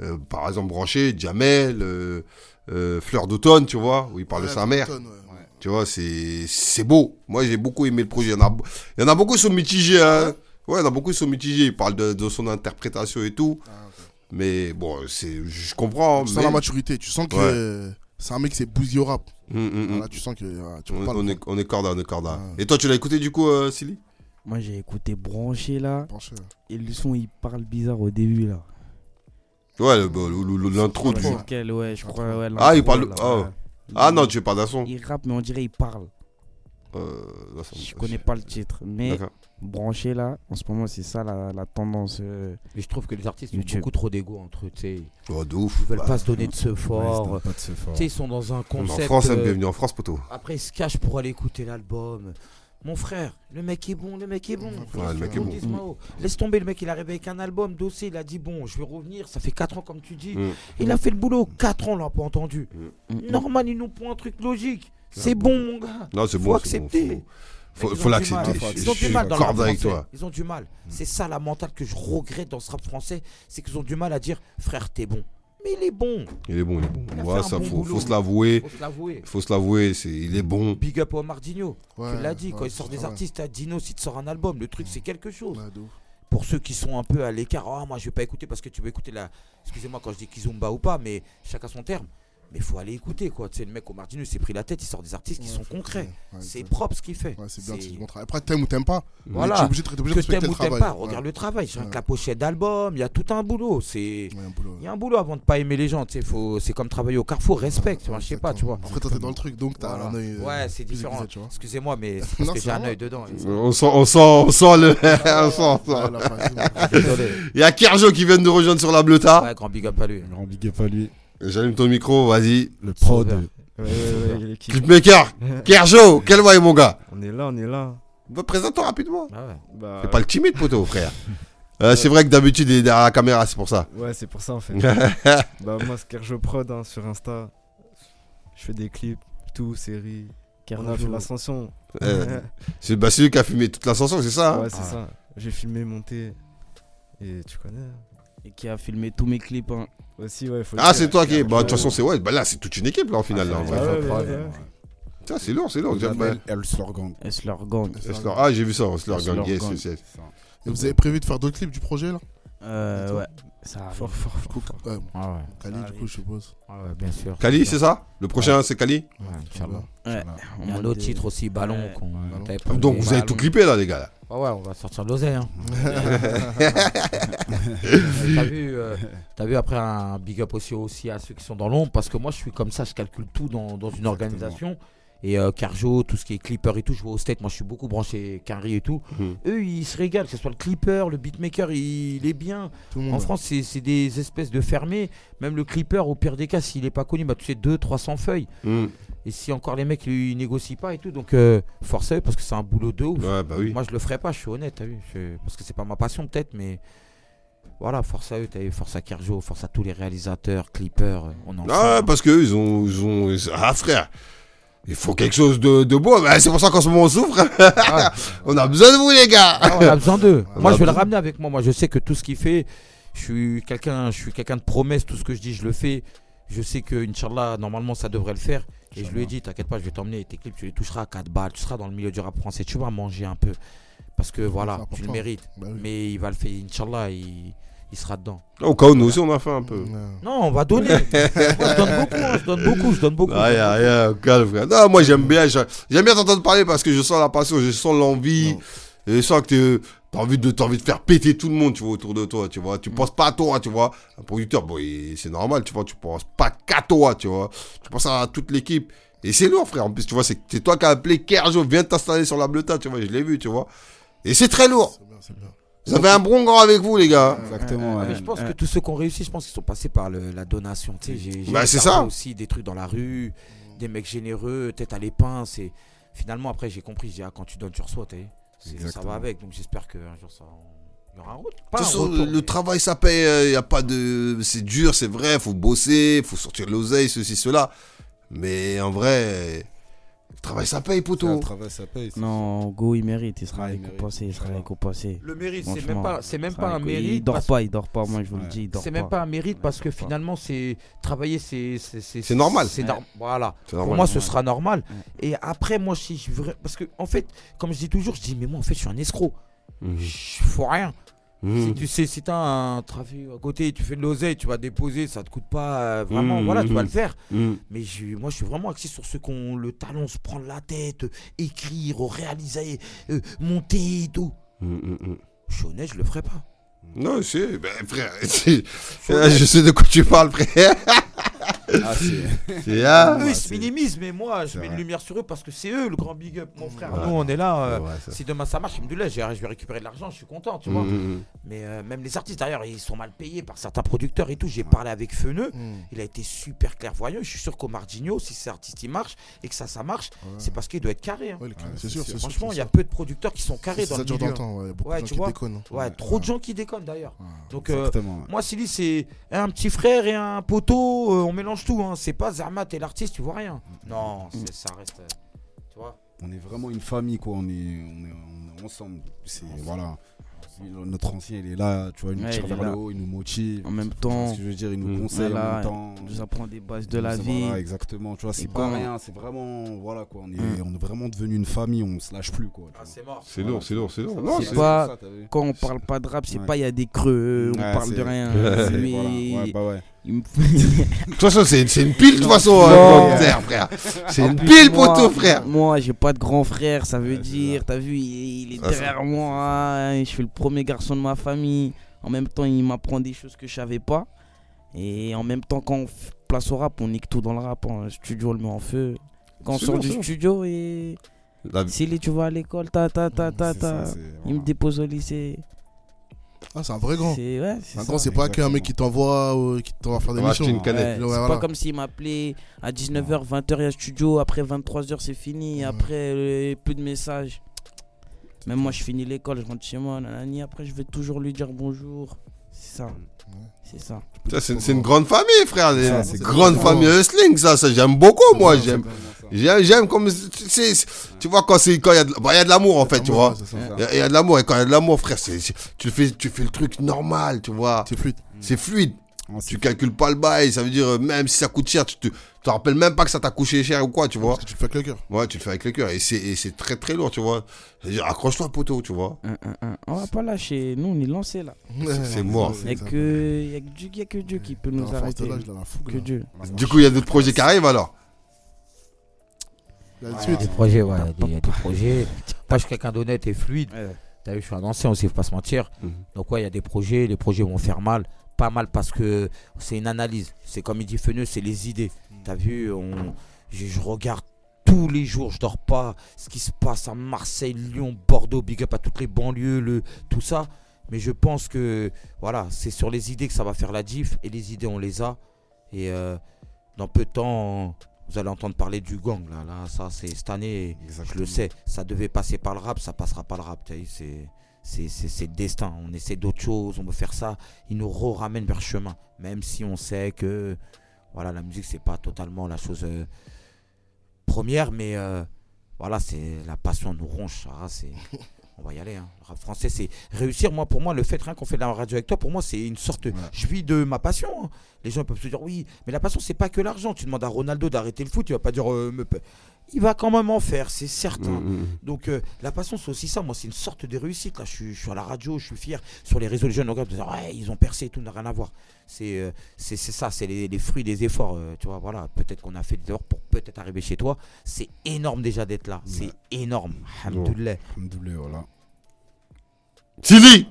Speaker 2: Euh, par exemple, Branché, Jamel, euh, euh, Fleur d'automne, tu vois, où il parle de
Speaker 6: Ouais,
Speaker 2: sa mère. Tu vois, c'est, c'est beau. Moi, j'ai beaucoup aimé le projet. Il y en a, il y en a beaucoup qui sont mitigés, hein. Ouais, a beaucoup sont mitigés. Il parle de, de son interprétation et tout.
Speaker 6: Ah.
Speaker 2: Mais bon, c'est, je comprends.
Speaker 6: Tu
Speaker 2: mais...
Speaker 6: sens la maturité, tu sens que
Speaker 2: Ouais.
Speaker 6: c'est un mec qui s'est bousillé au rap. Voilà, tu sens que tu
Speaker 2: On,
Speaker 6: pas
Speaker 2: on
Speaker 6: le
Speaker 2: est, on est corda, on est corda.
Speaker 6: Ouais.
Speaker 2: Et toi, tu l'as écouté du coup, euh, Silly
Speaker 4: Moi, j'ai écouté branché là.
Speaker 6: pencher.
Speaker 4: Et le son, il parle bizarre au début là.
Speaker 2: Ouais, le- bon, le- le- l'intro du.
Speaker 4: lequel, ouais, je crois. Ouais,
Speaker 2: Ah, il parle-
Speaker 4: là,
Speaker 2: oh.
Speaker 4: ouais.
Speaker 2: Ah non, tu parles d'un son.
Speaker 4: Il rappe, mais on dirait il parle.
Speaker 2: Euh,
Speaker 4: Je connais pas le titre. Mais
Speaker 2: D'accord.
Speaker 4: Branché là, en ce moment, c'est ça la, la tendance. euh,
Speaker 5: Mais je trouve que les artistes ont
Speaker 4: YouTube.
Speaker 5: beaucoup trop d'ego entre eux. tu sais.
Speaker 2: Oh, de ouf.
Speaker 5: Ils veulent
Speaker 2: Bah,
Speaker 5: pas se donner de ce fort. sais, ils sont dans un concept.
Speaker 2: en France,
Speaker 5: euh,
Speaker 2: bienvenue en France, poteau.
Speaker 5: Après, ils se cachent pour aller écouter l'album. Mon frère, le mec est bon, le mec est bon.
Speaker 6: Ouais,
Speaker 2: le mec est
Speaker 5: Faut
Speaker 2: bon.
Speaker 5: qu'on dise Mao. Laisse tomber, le mec, il est arrivé avec un album, dossier, il a dit bon, je vais revenir, ça fait 4 ans comme tu dis.
Speaker 2: Mm.
Speaker 5: Il a fait le boulot, 4 ans, on l'a pas entendu.
Speaker 4: mm,
Speaker 5: Normal, ils nous font un truc logique. C'est bon, mon gars.
Speaker 2: Non, c'est
Speaker 5: Faut
Speaker 2: bon. c'est bon,
Speaker 5: accepter.
Speaker 2: Faut, faut, faut l'accepter.
Speaker 5: Ils ont du mal dans le
Speaker 2: avec
Speaker 5: français.
Speaker 2: toi.
Speaker 5: Ils ont du mal. C'est ça la mentale que je regrette dans ce rap français, c'est qu'ils ont du mal à dire frère, t'es bon. Mais il est bon,
Speaker 2: Il est bon, il est bon.
Speaker 5: Il a
Speaker 2: Ouais, ça,
Speaker 5: bon
Speaker 2: faut,
Speaker 5: boulot.
Speaker 2: faut se l'avouer.
Speaker 5: faut se l'avouer.
Speaker 2: Faut se l'avouer, c'est, il est bon.
Speaker 5: Big up au Mardinho.
Speaker 6: Ouais,
Speaker 5: tu l'as dit,
Speaker 6: ouais,
Speaker 5: quand il sort des
Speaker 6: vrai.
Speaker 5: artistes, à Dino, si tu sors un album, le truc c'est quelque chose. Pour ceux qui sont un peu à l'écart, ah moi je vais pas écouter parce que tu veux écouter la. Excusez-moi quand je dis Kizumba ou pas, mais chacun son terme. Mais faut aller écouter quoi. Tu sais, le mec au Mardinho il s'est pris la tête, il sort des artistes qui
Speaker 6: Ouais,
Speaker 5: sont concrets.
Speaker 6: ouais,
Speaker 5: c'est propre ce qu'il fait.
Speaker 6: Ouais, c'est bien,
Speaker 5: C'est-
Speaker 6: bon travail. Après, t'aimes ou t'aimes pas.
Speaker 5: Voilà.
Speaker 6: Tu es obligé, de- t'es obligé
Speaker 5: Que t'aimes
Speaker 6: le
Speaker 5: ou t'aimes pas, regarde
Speaker 6: Ouais.
Speaker 5: le travail. J'ai
Speaker 6: Ouais.
Speaker 5: la pochette d'album, il y a tout un boulot. C'est.
Speaker 6: Ouais, un boulot.
Speaker 5: Il y a un boulot avant de pas aimer les gens, tu sais, faut... c'est comme travailler au carrefour, vois, je sais pas, tu vois.
Speaker 6: Après, toi, t'es dans le truc, donc t'as
Speaker 5: Voilà.
Speaker 6: un œil. euh,
Speaker 5: Ouais, c'est différent.
Speaker 6: aiguisé, tu vois.
Speaker 5: Excusez-moi, mais c'est
Speaker 6: Non,
Speaker 5: parce que
Speaker 6: c'est
Speaker 5: j'ai un œil dedans.
Speaker 2: On sent, on sent, on sent le. on sent. Il y a Kerjo qui vient de nous rejoindre sur la bleuta.
Speaker 5: Ouais, grand big up à lui.
Speaker 3: Un grand big up à lui.
Speaker 2: J'allume ton micro, vas-y.
Speaker 3: Le prod.
Speaker 8: Ouais, ouais, ouais, l'équipe.
Speaker 2: Clipmaker, Kerjo, quel voix mon gars
Speaker 8: On est là, on est là.
Speaker 2: Bah, Présente-toi rapidement.
Speaker 5: Ah ouais.
Speaker 8: Bah,
Speaker 2: Fais pas le timide, poteau, frère. Euh, c'est vrai que d'habitude, il est derrière la caméra, c'est pour ça.
Speaker 8: Ouais, c'est pour ça en fait. bah, moi, Skerjo Prod hein, sur Insta. Je fais des clips, tout, séries. On a fait l'ascension.
Speaker 2: Euh, c'est bah, c'est lui qui a filmé toute l'ascension, c'est ça hein
Speaker 8: ouais, c'est
Speaker 5: Ah.
Speaker 8: ça. J'ai filmé, monté. Et tu connais. hein.
Speaker 4: Et qui a filmé tous mes clips. hein.
Speaker 8: Aussi, ouais, faut le
Speaker 2: Ah, c'est toi qui. Bah, de toute
Speaker 8: ouais.
Speaker 2: façon, c'est ouais. Bah là, c'est toute une équipe, là, en finale. là, en
Speaker 8: Ah,
Speaker 2: vrai.
Speaker 8: ouais, ouais, ouais,
Speaker 3: ouais.
Speaker 8: ouais.
Speaker 2: Tiens, c'est lourd, c'est lourd.
Speaker 3: El Slorgang.
Speaker 2: Ah, j'ai vu ça, yes, yes, yes.
Speaker 3: C'est ça.
Speaker 6: Et vous avez prévu de faire d'autres clips du projet là?
Speaker 4: Euh, ouais. Ça arrive.
Speaker 8: Fort, fort,
Speaker 6: Du coup,
Speaker 8: fort.
Speaker 6: ouais,
Speaker 5: Ah ouais.
Speaker 6: Kali,
Speaker 4: Ça
Speaker 6: du coup,
Speaker 4: arrive.
Speaker 6: je suppose.
Speaker 5: Ah ouais, bien sûr.
Speaker 2: Kali, c'est ça? Le prochain, c'est Kali?
Speaker 5: Ouais, Inch'Allah.
Speaker 4: Ouais.
Speaker 5: Il y a un autre titre aussi, Ballon.
Speaker 4: Ouais.
Speaker 5: qu'on-
Speaker 6: Ballon.
Speaker 5: t'avais pas
Speaker 2: Donc, vous avez tout clippé, là, les gars. là.
Speaker 5: Ouais, ouais, on va sortir de l'oseille. Hein. T'as vu, euh, t'as vu après un big up aussi, aussi à ceux qui sont dans l'ombre parce que moi je suis comme ça, je calcule tout dans, dans une organisation Et euh, Carjo, tout ce qui est clipper et tout, je vois au state, moi je suis beaucoup branché Carry et tout.
Speaker 2: Mhm.
Speaker 5: Eux, ils se régalent, que ce soit le clipper, le beatmaker, il, il est bien.
Speaker 6: Tout
Speaker 5: En. France, c'est des espèces de fermés. Même le clipper, au pire des cas, s'il n'est pas connu, bah, tu sais, 200-300 feuilles.
Speaker 2: Mm.
Speaker 5: Et si encore les mecs, ils négocient pas et tout, donc euh, force à eux, parce que c'est un boulot de ouf.
Speaker 2: Ouais, bah oui.
Speaker 5: Moi, je le ferais pas, je suis honnête, t'as vu je- Parce que c'est pas ma passion, peut-être, mais voilà, force à eux, t'as vu, force à Kerjo, force à tous les réalisateurs, clippers. euh, On en
Speaker 2: Ah, parce qu'eux, ils ont, ils ont. Ah, frère, il faut quelque chose de, de beau. Bah, c'est pour ça qu'en ce moment, on souffre.
Speaker 5: Ah.
Speaker 2: on a besoin de vous, les gars.
Speaker 5: Ah, on a besoin d'eux. Moi, je vais le ramener avec moi. Moi, je sais que tout ce qu'il fait, je suis quelqu'un, je suis quelqu'un de promesse. Tout ce que je dis, je le fais. Je sais que, Inch'Allah, normalement, ça devrait le faire. Et je lui ai dit, t'inquiète pas, je vais t'emmener. Tes clips, tu les toucheras à 4 balles. Tu seras dans le milieu du rap français. Tu vas manger un peu. Parce que voilà, tu le mérites.
Speaker 6: Bah oui.
Speaker 5: Mais il va le faire, Inch'Allah, il, il sera dedans.
Speaker 2: Au cas où, nous aussi, on a fait un peu.
Speaker 5: Non, on va donner. moi, je donne beaucoup, hein, je donne beaucoup, je donne beaucoup.
Speaker 2: Ah, y a rien, calme, frère. Non, moi, j'aime bien. J'aime bien t'entendre parler parce que je sens la passion, je sens l'envie. Je sens que t'as envie, de, t'as envie de faire péter tout le monde, tu vois, autour de toi, tu
Speaker 6: Mm.
Speaker 2: vois. Tu penses pas à toi, tu vois. Un producteur, bon, c'est normal, tu vois. Tu penses pas qu'à toi, tu vois. Tu penses à toute l'équipe. Et c'est lourd, frère. En plus, tu vois, c'est c'est toi qui as appelé Kerjo, viens t'installer sur la bleuta, tu vois. Je l'ai vu, tu vois. Et c'est très lourd.
Speaker 6: C'est bien, c'est bien.
Speaker 2: Vous avez un bon grand avec vous, les gars.
Speaker 3: Exactement.
Speaker 5: Mais je pense que tous ceux qui ont réussi, je pense qu'ils sont passés par le- la donation. Tu sais, j'ai
Speaker 2: Bah, ça.
Speaker 5: aussi des trucs dans la rue, des mecs généreux, tête à l'épin. C'est finalement après j'ai compris. J'ai ah, quand tu donnes, tu reçois. Ça va avec. Donc j'espère qu'un jour ça, il y aura un Pas
Speaker 2: façon,
Speaker 5: retour,
Speaker 2: le
Speaker 5: mais-
Speaker 2: travail, ça paye. Il y a pas de. C'est dur, c'est vrai. Faut bosser, faut sortir de l'oseille, ceci, cela. Mais en vrai, le travail, ça paye, poteau.
Speaker 3: le travail, ça paye. c'est-
Speaker 4: Non, Go, il mérite. Il sera
Speaker 3: Ouais, il
Speaker 4: récompensé. Il sera récompensé.
Speaker 5: Le mérite, c'est même pas, c'est même pas un mérite.
Speaker 4: Il dort
Speaker 5: parce-
Speaker 4: pas, il dort pas. Moi, je vous le dis, il dort
Speaker 5: C'est
Speaker 4: pas.
Speaker 5: même pas un mérite parce que finalement, c'est travailler, c'est c'est
Speaker 2: C'est normal.
Speaker 5: C'est voilà.
Speaker 2: C'est
Speaker 5: Pour moi, ce sera normal.
Speaker 4: Ouais.
Speaker 5: Et après, moi, si je vra- parce que en fait, comme je dis toujours, je dis mais moi, en fait, je suis un escroc.
Speaker 2: Mhm.
Speaker 5: Je fous rien. Si
Speaker 2: Mhm.
Speaker 5: tu sais, si t'as un trafic à côté, tu fais de l'oseille, tu vas déposer, ça te coûte pas euh, vraiment,
Speaker 2: Mhm,
Speaker 5: voilà, tu vas
Speaker 2: mhm.
Speaker 5: le faire. Mais je- moi, je suis vraiment axé sur ceux qui ont le talent, se prendre la tête, euh, écrire, réaliser, euh, monter et tout. Je suis honnête, je le ferai pas.
Speaker 2: Non, c'est. Ben, frère, je sais de quoi tu parles, frère.
Speaker 3: Ah, c'est-
Speaker 2: ah.
Speaker 5: eux, ils se minimisent, mais moi, je mets une lumière sur eux parce que c'est eux le grand big up, mon frère. Nous, on est là. euh,
Speaker 2: Ouais, ça.
Speaker 5: si demain ça marche, Alhamdoulilah, j'ai- je vais récupérer de l'argent, je suis content, tu vois.
Speaker 2: Mhm.
Speaker 5: Mais euh, même les artistes d'ailleurs, ils sont mal payés par certains producteurs et tout. J'ai parlé avec Feneux,
Speaker 6: Mm.
Speaker 5: il a été super clairvoyant. Je suis sûr qu'au Mardigno, si cet artiste il marche et que ça, ça marche, c'est parce qu'il doit être carré. hein.
Speaker 6: Ouais, c'est sûr.
Speaker 5: Franchement, il y a peu de producteurs qui sont carrés
Speaker 6: Ça
Speaker 5: dans le
Speaker 6: dure dans
Speaker 5: milieu.
Speaker 6: le temps, ouais.
Speaker 5: Tu vois.
Speaker 6: déconnent. hein.
Speaker 5: Ouais, trop de gens qui déconnent d'ailleurs. Donc, euh. Moi, Silly, c'est un petit frère et un poteau, on mélange tout. Hein. C'est pas Zermat et l'artiste, tu vois rien. Non, c'est- ça reste. euh, tu vois
Speaker 3: On est vraiment une famille, quoi. On est, on est, on est ensemble. C'est, voilà. Notre ancien, il est là, tu vois, il nous
Speaker 4: Ouais,
Speaker 3: tire
Speaker 4: il est
Speaker 3: vers
Speaker 4: là.
Speaker 3: le haut, il nous motive.
Speaker 4: En même
Speaker 3: Tu vois
Speaker 4: temps,
Speaker 3: ce que je veux dire, il nous conseille en
Speaker 4: Voilà,
Speaker 3: même temps.
Speaker 4: on nous apprend des bases de la vie.
Speaker 3: Voilà, exactement. Tu vois, c'est
Speaker 4: Et
Speaker 3: pas rien, c'est vraiment, voilà, quoi. On est,
Speaker 4: Mm.
Speaker 3: on est vraiment devenu une famille, on se lâche plus, quoi. tu
Speaker 5: Ah,
Speaker 3: vois.
Speaker 5: c'est mort.
Speaker 2: C'est lourd, c'est lourd, c'est lourd. Non,
Speaker 4: C'est
Speaker 2: c'est-
Speaker 4: pas-
Speaker 3: ça, t'as vu
Speaker 4: Quand on parle pas de rap, c'est
Speaker 3: Ouais.
Speaker 4: pas il y a des creux, on
Speaker 3: Ouais,
Speaker 4: parle de rien.
Speaker 3: c'est-
Speaker 4: Lui,
Speaker 3: voilà, ouais, bah ouais.
Speaker 2: De toute façon, c'est une pile, de toute façon, euh, frère. C'est
Speaker 4: En
Speaker 2: une pile,
Speaker 4: moi-
Speaker 2: poteau, frère.
Speaker 4: Moi, j'ai pas de grand frère, ça veut dire, t'as vu, il, est derrière moi, hein, je suis le premier garçon de ma famille. En même temps, il m'apprend des choses que je savais pas. Et en même temps, quand on place au rap, on nique tout dans le rap. hein. Le studio, on le met en feu. Quand on sort du studio et si tu vas à l'école, ta ta ta ta ta, il me dépose au lycée.
Speaker 6: Ah, c'est un vrai grand.
Speaker 4: C'est ouais, c'est
Speaker 6: Un
Speaker 4: ça.
Speaker 6: grand, c'est pas qu'un mec qui t'envoie euh, qui t'envoie faire des missions.
Speaker 4: Ouais,
Speaker 6: Ouais,
Speaker 4: c'est
Speaker 6: voilà.
Speaker 4: pas comme s'il m'appelait à 19h, 20h, il y a studio, après 23h, c'est fini,
Speaker 6: Ouais.
Speaker 4: après euh, plus de messages. Même moi, je finis l'école, je rentre chez moi, nanani, après, je vais toujours lui dire bonjour. C'est ça. C'est ça.
Speaker 2: Ça, C'est une grande famille, frère. C'est grande
Speaker 6: grand.
Speaker 2: famille hustling, ça. ça J'aime beaucoup, moi. J'aime. J'aime, comme. Tu sais, c'est- tu vois, quand c'est- quand il y a de bah, il y a de l'amour, en fait, tu vois. Il y a- il y, a de l'amour, et quand il y a de l'amour, frère, tu, fais, tu fais le truc normal, tu vois.
Speaker 6: C'est fluide.
Speaker 2: C'est fluide.
Speaker 3: Ouais, c'est-
Speaker 2: Tu calcules pas le bail, ça veut dire, euh, même si ça coûte cher, tu te, tu te rappelles même pas que ça t'a coûté cher ou quoi, tu vois.
Speaker 6: Parce que tu le fais avec le cœur.
Speaker 2: Ouais, tu le fais avec le cœur. Et c'est, et c'est très très lourd, tu vois. Accroche-toi, poteau, tu vois.
Speaker 4: Un, un, un. On va pas lâcher. Nous, on est lancé là.
Speaker 2: c'est mort.
Speaker 4: Il n'y a, que- y a que Dieu- y a que Dieu qui peut nous arrêter.
Speaker 6: l'âge, là, la fougue,
Speaker 4: Que
Speaker 6: là.
Speaker 4: Dieu.
Speaker 2: Du coup, il y a d'autres projets qui arrivent alors?
Speaker 6: Il y a
Speaker 5: y des projets, ouais, il y a des- projets. Moi, je suis quelqu'un d'honnête et fluide. T'as vu, je suis un ancien aussi, faut pas se mentir.
Speaker 2: Mhm.
Speaker 5: Donc, ouais, il y a des projets, les projets vont faire mal. Pas mal parce que c'est une analyse. C'est comme il dit Feneux, c'est les idées. T'as vu, on, je, je regarde tous les jours, je dors pas. Ce qui se passe à Marseille, Lyon, Bordeaux, big up à toutes les banlieues, le, tout ça. Mais je pense que voilà, c'est sur les idées que ça va faire la diff. Et les idées, on les a. Et euh, dans peu de temps, vous allez entendre parler du gang. Là, là ça, c'est cette année. Je le sais. Ça devait passer par le rap, ça passera pas le rap. C'est. C'est destin. On essaie d'autres choses, on veut faire ça. Il nous ramène vers le chemin. Même si on sait que voilà, la musique, c'est pas totalement la chose euh, première, mais euh, voilà, c'est la passion nous ronge. c'est, on va y aller. hein. Le rap français, c'est réussir. Moi, pour moi, le fait rien qu'on fait de la radio avec toi, pour moi, c'est une sorte. Je vis de ma passion. hein. Les gens peuvent se dire oui, mais la passion, c'est pas que l'argent. Tu demandes à Ronaldo d'arrêter le foot, il va pas dire. euh, me il va quand même en faire, c'est certain.
Speaker 2: Mm,
Speaker 5: Donc euh, la passion, c'est aussi ça. Moi, c'est une sorte de réussite. Là, je suis, je suis à la radio, je suis fier. Sur les réseaux, les jeunes regardent, ouais, ils ont percé et tout, n'a rien à voir. C'est euh, c'est ça, c'est les, les fruits des efforts. euh, tu vois, voilà. Peut-être qu'on a fait des efforts pour peut-être arriver chez toi. C'est énorme déjà d'être là. C'est énorme. Alhamdoulilah,
Speaker 3: voilà.
Speaker 2: Sylvie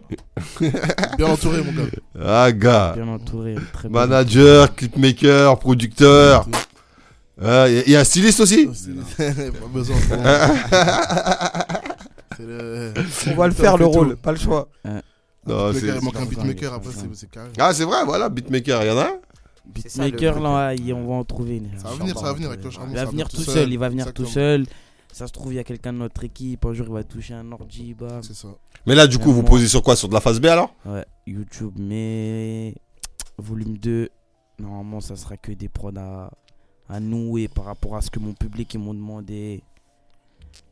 Speaker 6: Bien entouré, mon gars.
Speaker 2: Ah, gars.
Speaker 4: Bien entouré. Très bien.
Speaker 2: Manager, clipmaker, producteur. Il y, a un styliste aussi
Speaker 6: Pas besoin. Le-
Speaker 5: On va le faire, le
Speaker 6: tout.
Speaker 5: rôle, pas le choix.
Speaker 2: Non,
Speaker 6: Beatmaker,
Speaker 2: c'est-
Speaker 6: il manque un beatmaker, après c'est carré.
Speaker 2: Ah, c'est vrai, voilà, beatmaker, il y en a un
Speaker 4: Beatmaker, là, on va en trouver. une.
Speaker 6: Ça va venir, ça va venir avec le charbon.
Speaker 4: Il va venir tout seul, il va venir tout seul. Ça se trouve, il y a quelqu'un de notre équipe. Un jour, il va toucher un ordi. Bam.
Speaker 6: C'est ça.
Speaker 2: Mais là, du coup, vous posez sur quoi? Sur de la phase B alors?
Speaker 4: Ouais, YouTube. Mais volume 2, normalement, ça sera que des prods à, à nouer par rapport à ce que mon public ils m'ont demandé.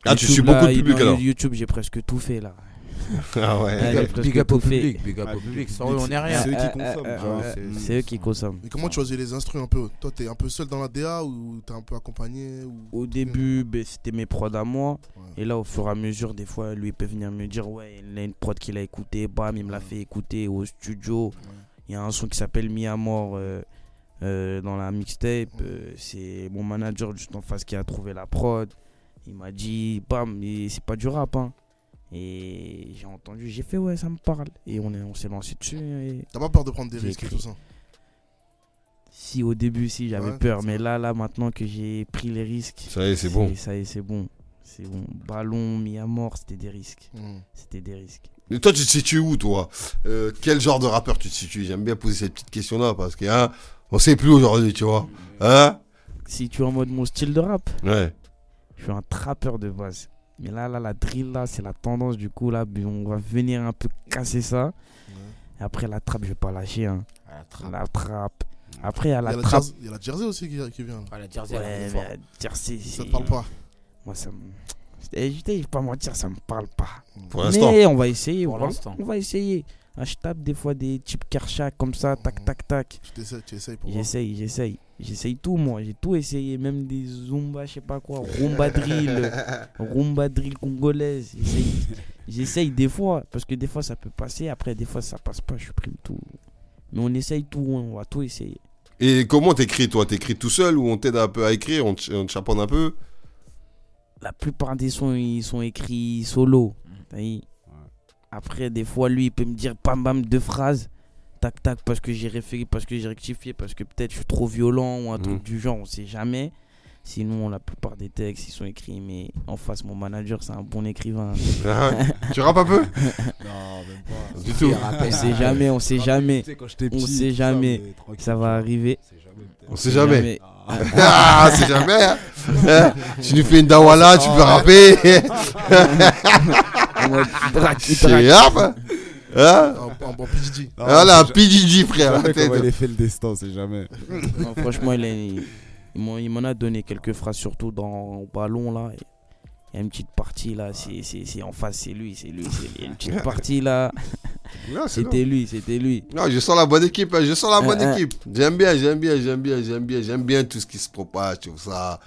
Speaker 2: Ah, tu suis beaucoup de public alors
Speaker 4: YouTube, j'ai presque tout fait là.
Speaker 2: Ah ouais.
Speaker 5: Big up au
Speaker 4: tout fait.
Speaker 5: public, big up au public. Sans eux, on est rien.
Speaker 3: C'est eux qui
Speaker 4: Euh,
Speaker 3: consomment.
Speaker 4: euh, euh,
Speaker 3: c'est-
Speaker 4: eux qui consomment.
Speaker 6: Mais comment tu choisis les instruments un peu? Toi, t'es un peu seul dans la DA ou t'es un peu accompagné ou...
Speaker 4: Au début, ben, c'était mes prods à moi.
Speaker 6: Ouais.
Speaker 4: Et là, au fur et à mesure, des fois, lui il peut venir me dire Ouais, il a une prod qu'il a écouté, bam, il me l'a fait écouter au studio. Il y a un son qui s'appelle Mi à mort euh, dans la mixtape. euh, c'est mon manager juste en face qui a trouvé la prod. Il m'a dit Bam, mais c'est pas du rap. Hein. Et j'ai entendu, j'ai fait Ouais, ça me parle. Et on est- on s'est lancé dessus. et
Speaker 6: T'as pas peur de prendre des risques et tout ça?
Speaker 4: Si au début, si j'avais
Speaker 6: Ouais,
Speaker 4: peur, mais là, là, maintenant que j'ai pris les risques,
Speaker 2: Ça y est, c'est bon.
Speaker 4: ça y est, c'est bon. C'est bon. Ballon, mis à mort, c'était des risques.
Speaker 6: Hmm.
Speaker 4: C'était des risques.
Speaker 2: Mais toi, tu te situes où, toi? Euh, Quel genre de rappeur tu te situes? J'aime bien poser cette petite question-là parce que, hein, on sait plus aujourd'hui, tu vois. Hein?
Speaker 4: Si tu es en mode mon style de rap,
Speaker 2: Ouais.
Speaker 4: je suis un trappeur de base. Mais là, là, la drill, là, c'est la tendance. Du coup, là, on va venir un peu casser ça. Et après, la trappe, je vais pas lâcher. Hein. La trappe. Après, il y a
Speaker 6: Il y
Speaker 4: la
Speaker 6: a la
Speaker 4: trappe.
Speaker 6: Il y a la Jersey aussi qui, qui vient.
Speaker 5: Ah, la Jersey,
Speaker 4: Ouais, la Jersey,
Speaker 6: Ça te parle pas?
Speaker 4: Moi, ça me. Je vais pas mentir, ça me parle pas.
Speaker 2: Pour l'instant.
Speaker 4: Mais on va essayer.
Speaker 5: Pour
Speaker 4: on va-
Speaker 5: l'instant.
Speaker 4: On va essayer. Ah, je tape des fois des types Karchak comme ça, tac, tac, tac.
Speaker 6: Tu pour.
Speaker 4: J'essaye, j'essaye. J'essaye tout, moi. J'ai tout essayé. Même des Zumba, je sais pas quoi. Rumba drill. rumba drill congolaise. J'essaye- des fois. Parce que des fois, ça peut passer. Après, des fois, ça passe pas. Je supprime tout. Mais on essaye tout. On va tout essayer.
Speaker 2: Et comment t'écris, toi? T'écris tout seul ou on t'aide un peu à écrire? On te, on te chaponne un peu?
Speaker 4: La plupart des sons, ils sont écrits solo. T'as vu? Après, des fois, lui, il peut me dire bam bam deux phrases. Tac tac, parce que j'ai référé, parce que j'ai rectifié, parce que peut-être je suis trop violent ou un truc
Speaker 2: Mhm.
Speaker 4: du genre, on sait jamais. Sinon, la plupart des textes, ils sont écrits, mais en face, mon manager, c'est un bon écrivain.
Speaker 2: Ah. Tu rappes un peu?
Speaker 3: Non, même pas.
Speaker 2: Du tout.
Speaker 4: On sait jamais, on sait jamais.
Speaker 3: Tu sais, quand j'étais
Speaker 4: On sait jamais. Ça
Speaker 3: tu
Speaker 4: va arriver.
Speaker 2: On sait jamais.
Speaker 3: Ah.
Speaker 2: Ah, c'est jamais. hein. Tu nous fais une dawala, tu peux rapper. C'est rap. Hein
Speaker 6: En, en, en PDG.
Speaker 3: Non,
Speaker 2: Voilà, un
Speaker 3: c'est
Speaker 2: PDG, frère.
Speaker 3: comment il fait le destin, c'est jamais.
Speaker 4: Non, franchement, il, est- il- m'en- a donné quelques phrases, surtout dans le ballon là. Il y a une petite partie là, c'est c'est- c'est en face, c'est lui, c'est lui. c'est- Il y a une petite partie là, c'était lui, c'était lui.
Speaker 2: Non, je sens la bonne équipe, hein, je sens la bonne
Speaker 4: Euh, euh.
Speaker 2: équipe. J'aime bien, j'aime bien, j'aime bien, j'aime bien, j'aime bien tout ce qui se propage, tout ça.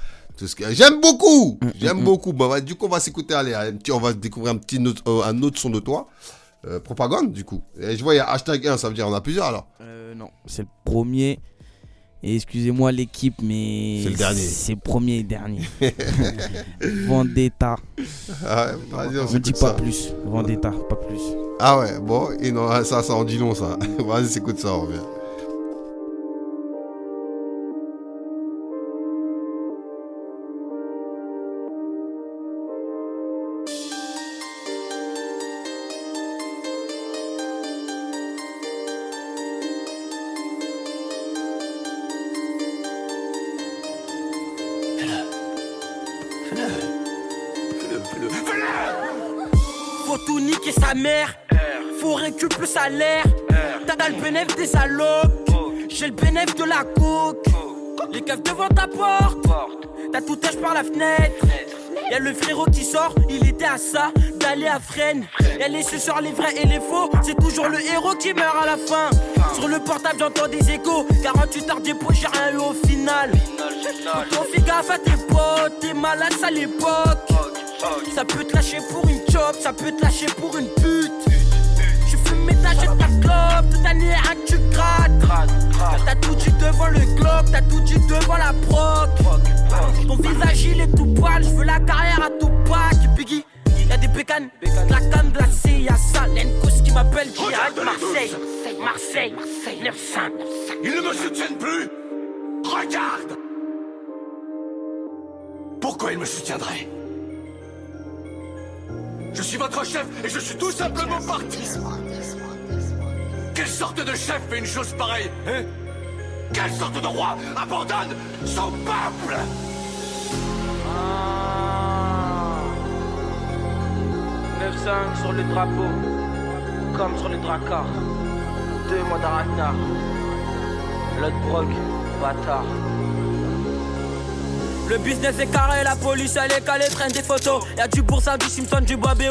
Speaker 2: J'aime beaucoup, j'aime
Speaker 4: mm.
Speaker 2: beaucoup. Bah, bah, du coup, on va s'écouter, allez, on va découvrir un petit autre, euh, un autre son de toi. Euh, propagande, du coup. Et je vois, il y a hashtag 1, ça veut dire on a plusieurs alors.
Speaker 4: Euh, non, c'est le premier. Et excusez-moi l'équipe, mais
Speaker 2: C'est le dernier.
Speaker 4: C'est le premier et dernier. Vendetta.
Speaker 2: Ah, vas-y, on
Speaker 4: On dit pas
Speaker 2: ça.
Speaker 4: plus. Vendetta, pas plus.
Speaker 2: Ah ouais, bon, et non, ça, ça en dit long, ça. Vas-y, s'écoute ça, on revient.
Speaker 7: Devant ta porte. T'as tout âge par la fenêtre. Y'a le frérot qui sort, il était à ça, d'aller à Fresnes. Y'a les sur les vrais et les faux, c'est toujours le héros qui meurt à la fin. Sur le portable, j'entends des échos, 48 heures dépôt, j'ai rien eu au final. Ton fais gaffe à tes potes, t'es malade à l'époque. Ça peut te lâcher pour une chop, ça peut te lâcher pour une pute. T'achètes ta clope, toute année rien que tu grattes. T'as tout dit devant le Glock, t'as tout dit devant la proc. Ton visage il est tout poil, je veux la carrière à tout pas. Biggie, y'a des bécanes, de la canne glacée, y'a ça, l'Encos qui m'appelle direct Marseille. Marseille, Marseille, 9-5.
Speaker 9: Ils ne me soutiennent plus Regarde Pourquoi ils me soutiendraient? Je suis votre chef et je suis tout simplement parti Quelle sorte de chef fait une chose pareille hein Quelle sorte de roi abandonne son peuple
Speaker 7: Ah. 9-5 sur le drapeau, comme sur le dracard. Deux mois d'Arachnar. L'autre broc, bâtard. Le business est carré, la police elle est calée, traîne des photos. Y'a du Boursa, du Simpson, du Bob et.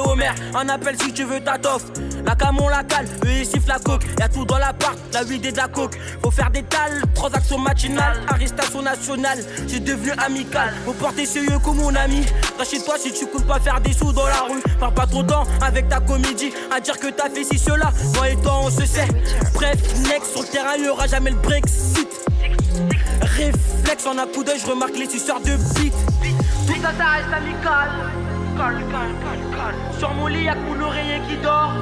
Speaker 7: Un appel si tu veux ta toffe. La cam on la cale, eux ils sifflent la coque. Y'a tout dans l'appart, la huile et de la coke. Faut faire des tales, transaction matinale, arrestation nationale. C'est devenu amical, faut porter sérieux comme mon ami. Chez toi si tu comptes pas faire des sous dans la rue. Parle pas trop temps avec ta comédie, à dire que t'as fait ci, cela. Moi et toi on se sait. Bref, next sur le terrain, il y aura jamais le Brexit. Réflexe en un coup d'œil, je remarque les suceurs de beat. Tout ça, ça reste amical. Calme, calme, calme, calme. Sur mon lit, y'a que mon oreiller qui dort.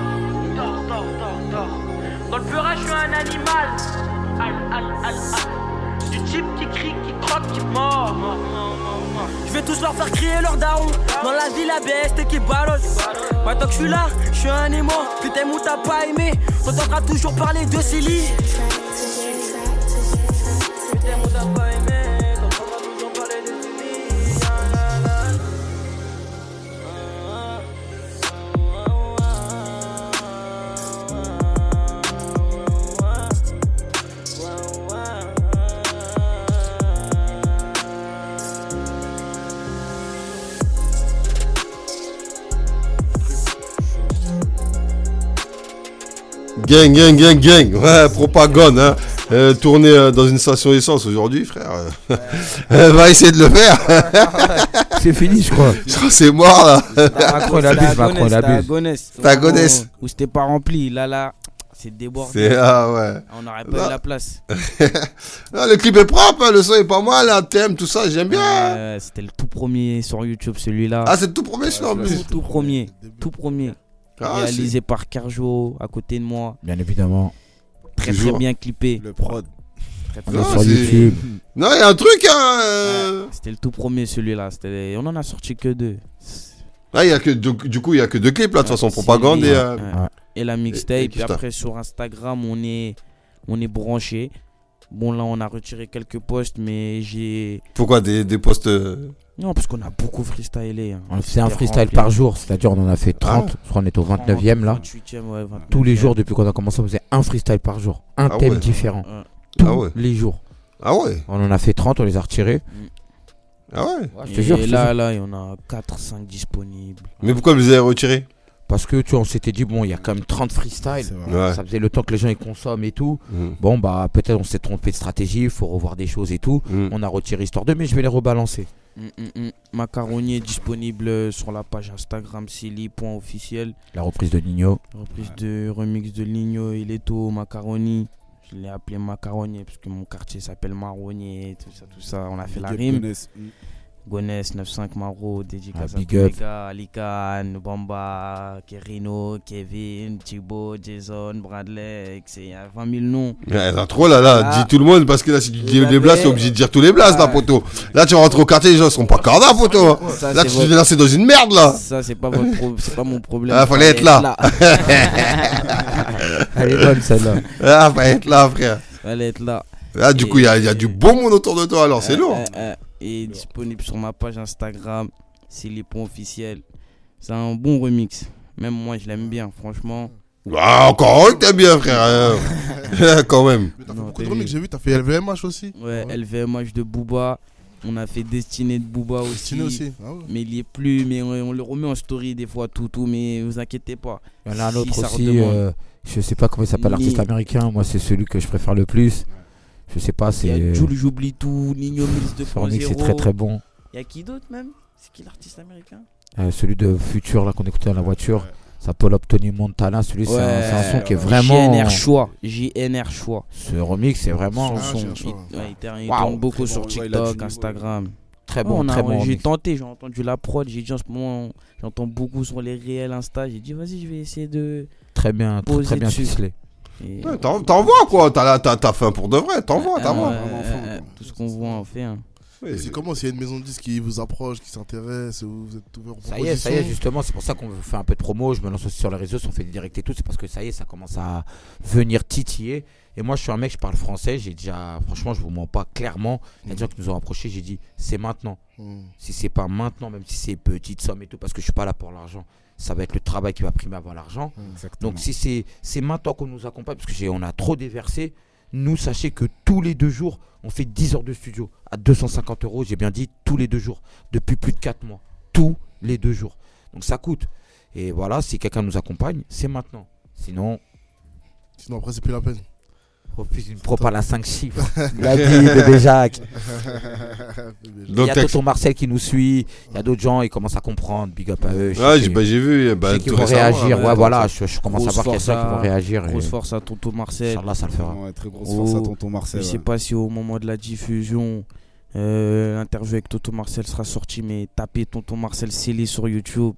Speaker 7: Dors, dors, dors, dors. Dans le peurage, je suis un animal. Al, al, al, al. Du type qui crie, qui croque, qui mord. mord, mord, mord, mord. Je vais tous leur faire crier leur daron. Dans la vie, la BST qui balance. Maintenant que je suis là, je suis un aimant. Que t'aimes ou t'as pas aimé. T'entendras toujours parler de Célie.
Speaker 2: Gang, gang, gang, gang. Ouais, propagande, hein. Euh, tourner euh, dans une station essence aujourd'hui, frère. euh, va essayer de le faire.
Speaker 5: C'est fini, je crois.
Speaker 2: Je crois que c'est mort, là.
Speaker 5: Macron, il abuse, Macron, il abuse.
Speaker 2: Ta gonesse.
Speaker 4: Où c'était pas rempli. Là, là, c'est débordé.
Speaker 2: C'est- ah ouais.
Speaker 4: On n'aurait pas eu la place.
Speaker 2: Le clip est propre, hein, le son est pas mal, un thème, tout ça, j'aime bien.
Speaker 4: Euh, c'était le tout premier sur YouTube, celui-là.
Speaker 2: Ah, c'est le tout premier, celui-là, en plus.
Speaker 4: Tout, tout premier. Tout premier.
Speaker 2: Ah,
Speaker 4: Réalisé par Carjo à côté de moi.
Speaker 5: Bien évidemment.
Speaker 4: Très très bien clippé.
Speaker 3: Le prod.
Speaker 4: Très, très
Speaker 2: Non,
Speaker 4: bien.
Speaker 5: sur YouTube.
Speaker 2: Non, il y a un truc, hein. euh.
Speaker 4: C'était le tout premier celui-là. C'était- On en a sorti que deux.
Speaker 2: Ah, y a que, du, du coup, il y a que deux clips, là, de toute façon, propagande et. euh,
Speaker 4: ouais. Et la mixtape.
Speaker 2: et
Speaker 4: Et,
Speaker 2: Kifta.
Speaker 4: après sur Instagram, on est, on est branché. Bon là, on a retiré quelques posts, mais j'ai.
Speaker 2: Pourquoi des, des posts.
Speaker 4: Non, parce qu'on a beaucoup freestylé. hein.
Speaker 5: On fait un freestyle
Speaker 4: rempli.
Speaker 5: par jour, c'est-à-dire on en a fait 30.
Speaker 2: Ah.
Speaker 5: Je crois qu'on est au 29e là.
Speaker 4: 28e, ouais, 29e.
Speaker 5: Tous les jours depuis qu'on a commencé, on faisait un freestyle par jour. Un
Speaker 2: Ah
Speaker 5: thème
Speaker 2: ouais.
Speaker 5: différent.
Speaker 4: Ouais.
Speaker 5: Tous
Speaker 2: Ah ouais.
Speaker 5: les jours.
Speaker 2: Ah ouais
Speaker 5: On en a fait 30, on les a retirés.
Speaker 2: Ah ouais
Speaker 5: Ouais, je te
Speaker 4: Et
Speaker 5: jure, je te
Speaker 4: là, là, il y en a 4-5 disponibles.
Speaker 2: Mais pourquoi vous les avez retirés?
Speaker 5: Parce que tu vois, on s'était dit, bon, il y a quand même 30 freestyles.
Speaker 2: Ouais.
Speaker 5: Ça faisait le temps que les gens ils consomment et tout.
Speaker 2: Mhm.
Speaker 5: Bon, bah peut-être on s'est trompé de stratégie, il faut revoir des choses et tout.
Speaker 2: Mhm.
Speaker 5: On a retiré histoire 2, mais je vais les rebalancer.
Speaker 4: Mm, mm, mm. Macaroni est disponible sur la page Instagram silly.officiel.
Speaker 5: La reprise de Nino.
Speaker 4: Reprise de remix de Ligno et Leto, Macaroni. Je l'ai appelé Macaroni parce que mon quartier s'appelle Marronnier, tout ça, tout ça. On a fait la rime.
Speaker 3: Gonesse. Mm.
Speaker 4: Gonesse 95 Maro, dédicace
Speaker 5: Ah,
Speaker 4: à
Speaker 5: big
Speaker 4: tous
Speaker 5: up.
Speaker 4: les gars, Alican, Bamba, Kerino, Kevin, Thibaut, Jason, Bradley, c'est- il y a 20 000 noms.
Speaker 2: Ouais, là, trop là, là,
Speaker 4: Ah.
Speaker 2: dis tout le monde parce que là, si tu dis les blasts, t'es obligé de dire tous les blasts, là,
Speaker 4: Ah.
Speaker 2: poteau. Là, tu vas rentrer au quartier, les gens seront pas corda, poteau. hein.
Speaker 4: Ça,
Speaker 2: Là, tu
Speaker 4: votre-
Speaker 2: te lancer dans une merde, là.
Speaker 4: Ça, c'est pas, votre pro- pas mon problème.
Speaker 2: Ah, fallait être là.
Speaker 5: Elle est bonne celle-là.
Speaker 2: Ah, faut être là, frère.
Speaker 4: Fallait être là.
Speaker 2: Là, du coup, il y a, il y a du bon monde autour de toi, alors c'est
Speaker 4: Euh,
Speaker 2: lourd.
Speaker 4: euh, euh, et disponible sur ma page Instagram, c'est les ponts officiels. C'est un bon remix. Même moi, je l'aime bien, franchement.
Speaker 2: Ah, encore que t'aimes bien, frère. Quand même.
Speaker 6: Mais t'as fait
Speaker 4: Non,
Speaker 6: beaucoup de remix, j'ai vu, t'as fait LVMH aussi.
Speaker 4: Ouais, LVMH de Booba. On a fait Destiné de Booba aussi.
Speaker 6: Destiné aussi. Ah ouais.
Speaker 4: Mais il y est plus, mais on, on le remet en story des fois, tout, tout. Mais vous inquiétez pas.
Speaker 5: Il y en a un autre aussi, euh, je sais pas comment il s'appelle, l'artiste américain. Moi, c'est celui que je préfère le plus. Je sais pas,
Speaker 4: Il y a
Speaker 5: c'est.
Speaker 4: Jules J'oublie tout, Nino Mills
Speaker 5: Ce remix, c'est très
Speaker 4: 2.0.
Speaker 5: très bon.
Speaker 4: Il y a qui d'autre même? C'est qui l'artiste américain?
Speaker 5: Euh, celui de Future là qu'on écoutait dans la voiture, ça Paul Up Tony Montana, celui c'est un, c'est un son qui est vraiment.
Speaker 4: JNR Choix. JNR Choix.
Speaker 5: Ce remix, c'est vraiment
Speaker 6: Ah,
Speaker 4: Son,
Speaker 6: un
Speaker 4: il, ouais, il tourne beaucoup sur
Speaker 3: bon, ouais,
Speaker 4: TikTok, Instagram.
Speaker 5: très
Speaker 4: Ouais,
Speaker 5: bon,
Speaker 4: on a-
Speaker 5: très bon.
Speaker 4: J'ai tenté, j'ai entendu la prod, j'ai dit en ce moment, j'entends beaucoup sur les réels Insta. J'ai dit, vas-y, je vais essayer de.
Speaker 5: Très bien, très,
Speaker 4: poser
Speaker 5: très bien
Speaker 4: dessus.
Speaker 5: ficelé.
Speaker 2: Ouais, t'en- T'envoies quoi T'as t'as t'as faim pour de vrai, t'envoies,
Speaker 4: Ah,
Speaker 2: t'envoies.
Speaker 4: ouais,
Speaker 3: vraiment
Speaker 4: ouais,
Speaker 3: fort,
Speaker 4: ouais,
Speaker 3: quoi.
Speaker 4: Tout ce qu'on voit, on fait. hein.
Speaker 6: C'est comment s'il y a une maison de disques qui vous approche, qui s'intéresse, vous êtes ouvert
Speaker 5: Ça y est, ça y est, justement, c'est pour ça qu'on fait un peu de promo. Je me lance aussi sur les réseaux, on fait des directs et tout. C'est parce que ça y est, ça commence à venir titiller. Et moi, je suis un mec, je parle français. J'ai déjà, franchement, je vous mens pas clairement. Il y a des gens qui nous ont approchés. J'ai dit, c'est maintenant.
Speaker 6: Hmm.
Speaker 5: Si c'est pas maintenant, même si c'est petite somme et tout, parce que je suis pas là pour l'argent, ça va être le travail qui va primer avant l'argent.
Speaker 3: Exactement.
Speaker 5: Donc si c'est c'est maintenant qu'on nous accompagne, parce que j'ai on a trop déversé, nous sachez que tous les deux jours, on fait 10 heures de studio à 250 euros, j'ai bien dit tous les deux jours, depuis plus de 4 mois. Tous les deux jours. Donc ça coûte. Et voilà, si quelqu'un nous accompagne, c'est maintenant. Sinon,
Speaker 6: Sinon, après, c'est plus la peine.
Speaker 5: Refuse une prop à la 5 chiffres. Il a dit, bébé Jacques. Il y a Tonton Marcel qui nous suit, il y a d'autres gens, ils commencent à comprendre, big up à eux. sais
Speaker 2: j'ai bah, vu.
Speaker 5: je
Speaker 2: Bah,
Speaker 5: sais vont réagir,
Speaker 2: là,
Speaker 5: ouais,
Speaker 2: ouais,
Speaker 5: voilà, je, je commence à voir qu'il y a ça qui vont réagir. et
Speaker 4: Grosse force à Tonton Marcel.
Speaker 5: Inch'Allah, ça le fera.
Speaker 3: Ouais, très grosse
Speaker 4: Oh,
Speaker 3: force à tonton Marcel.
Speaker 4: Je sais
Speaker 3: ouais.
Speaker 4: pas si au moment de la diffusion, euh, l'interview avec Tonton Marcel sera sortie, mais tapez Tonton Marcel scellé sur YouTube.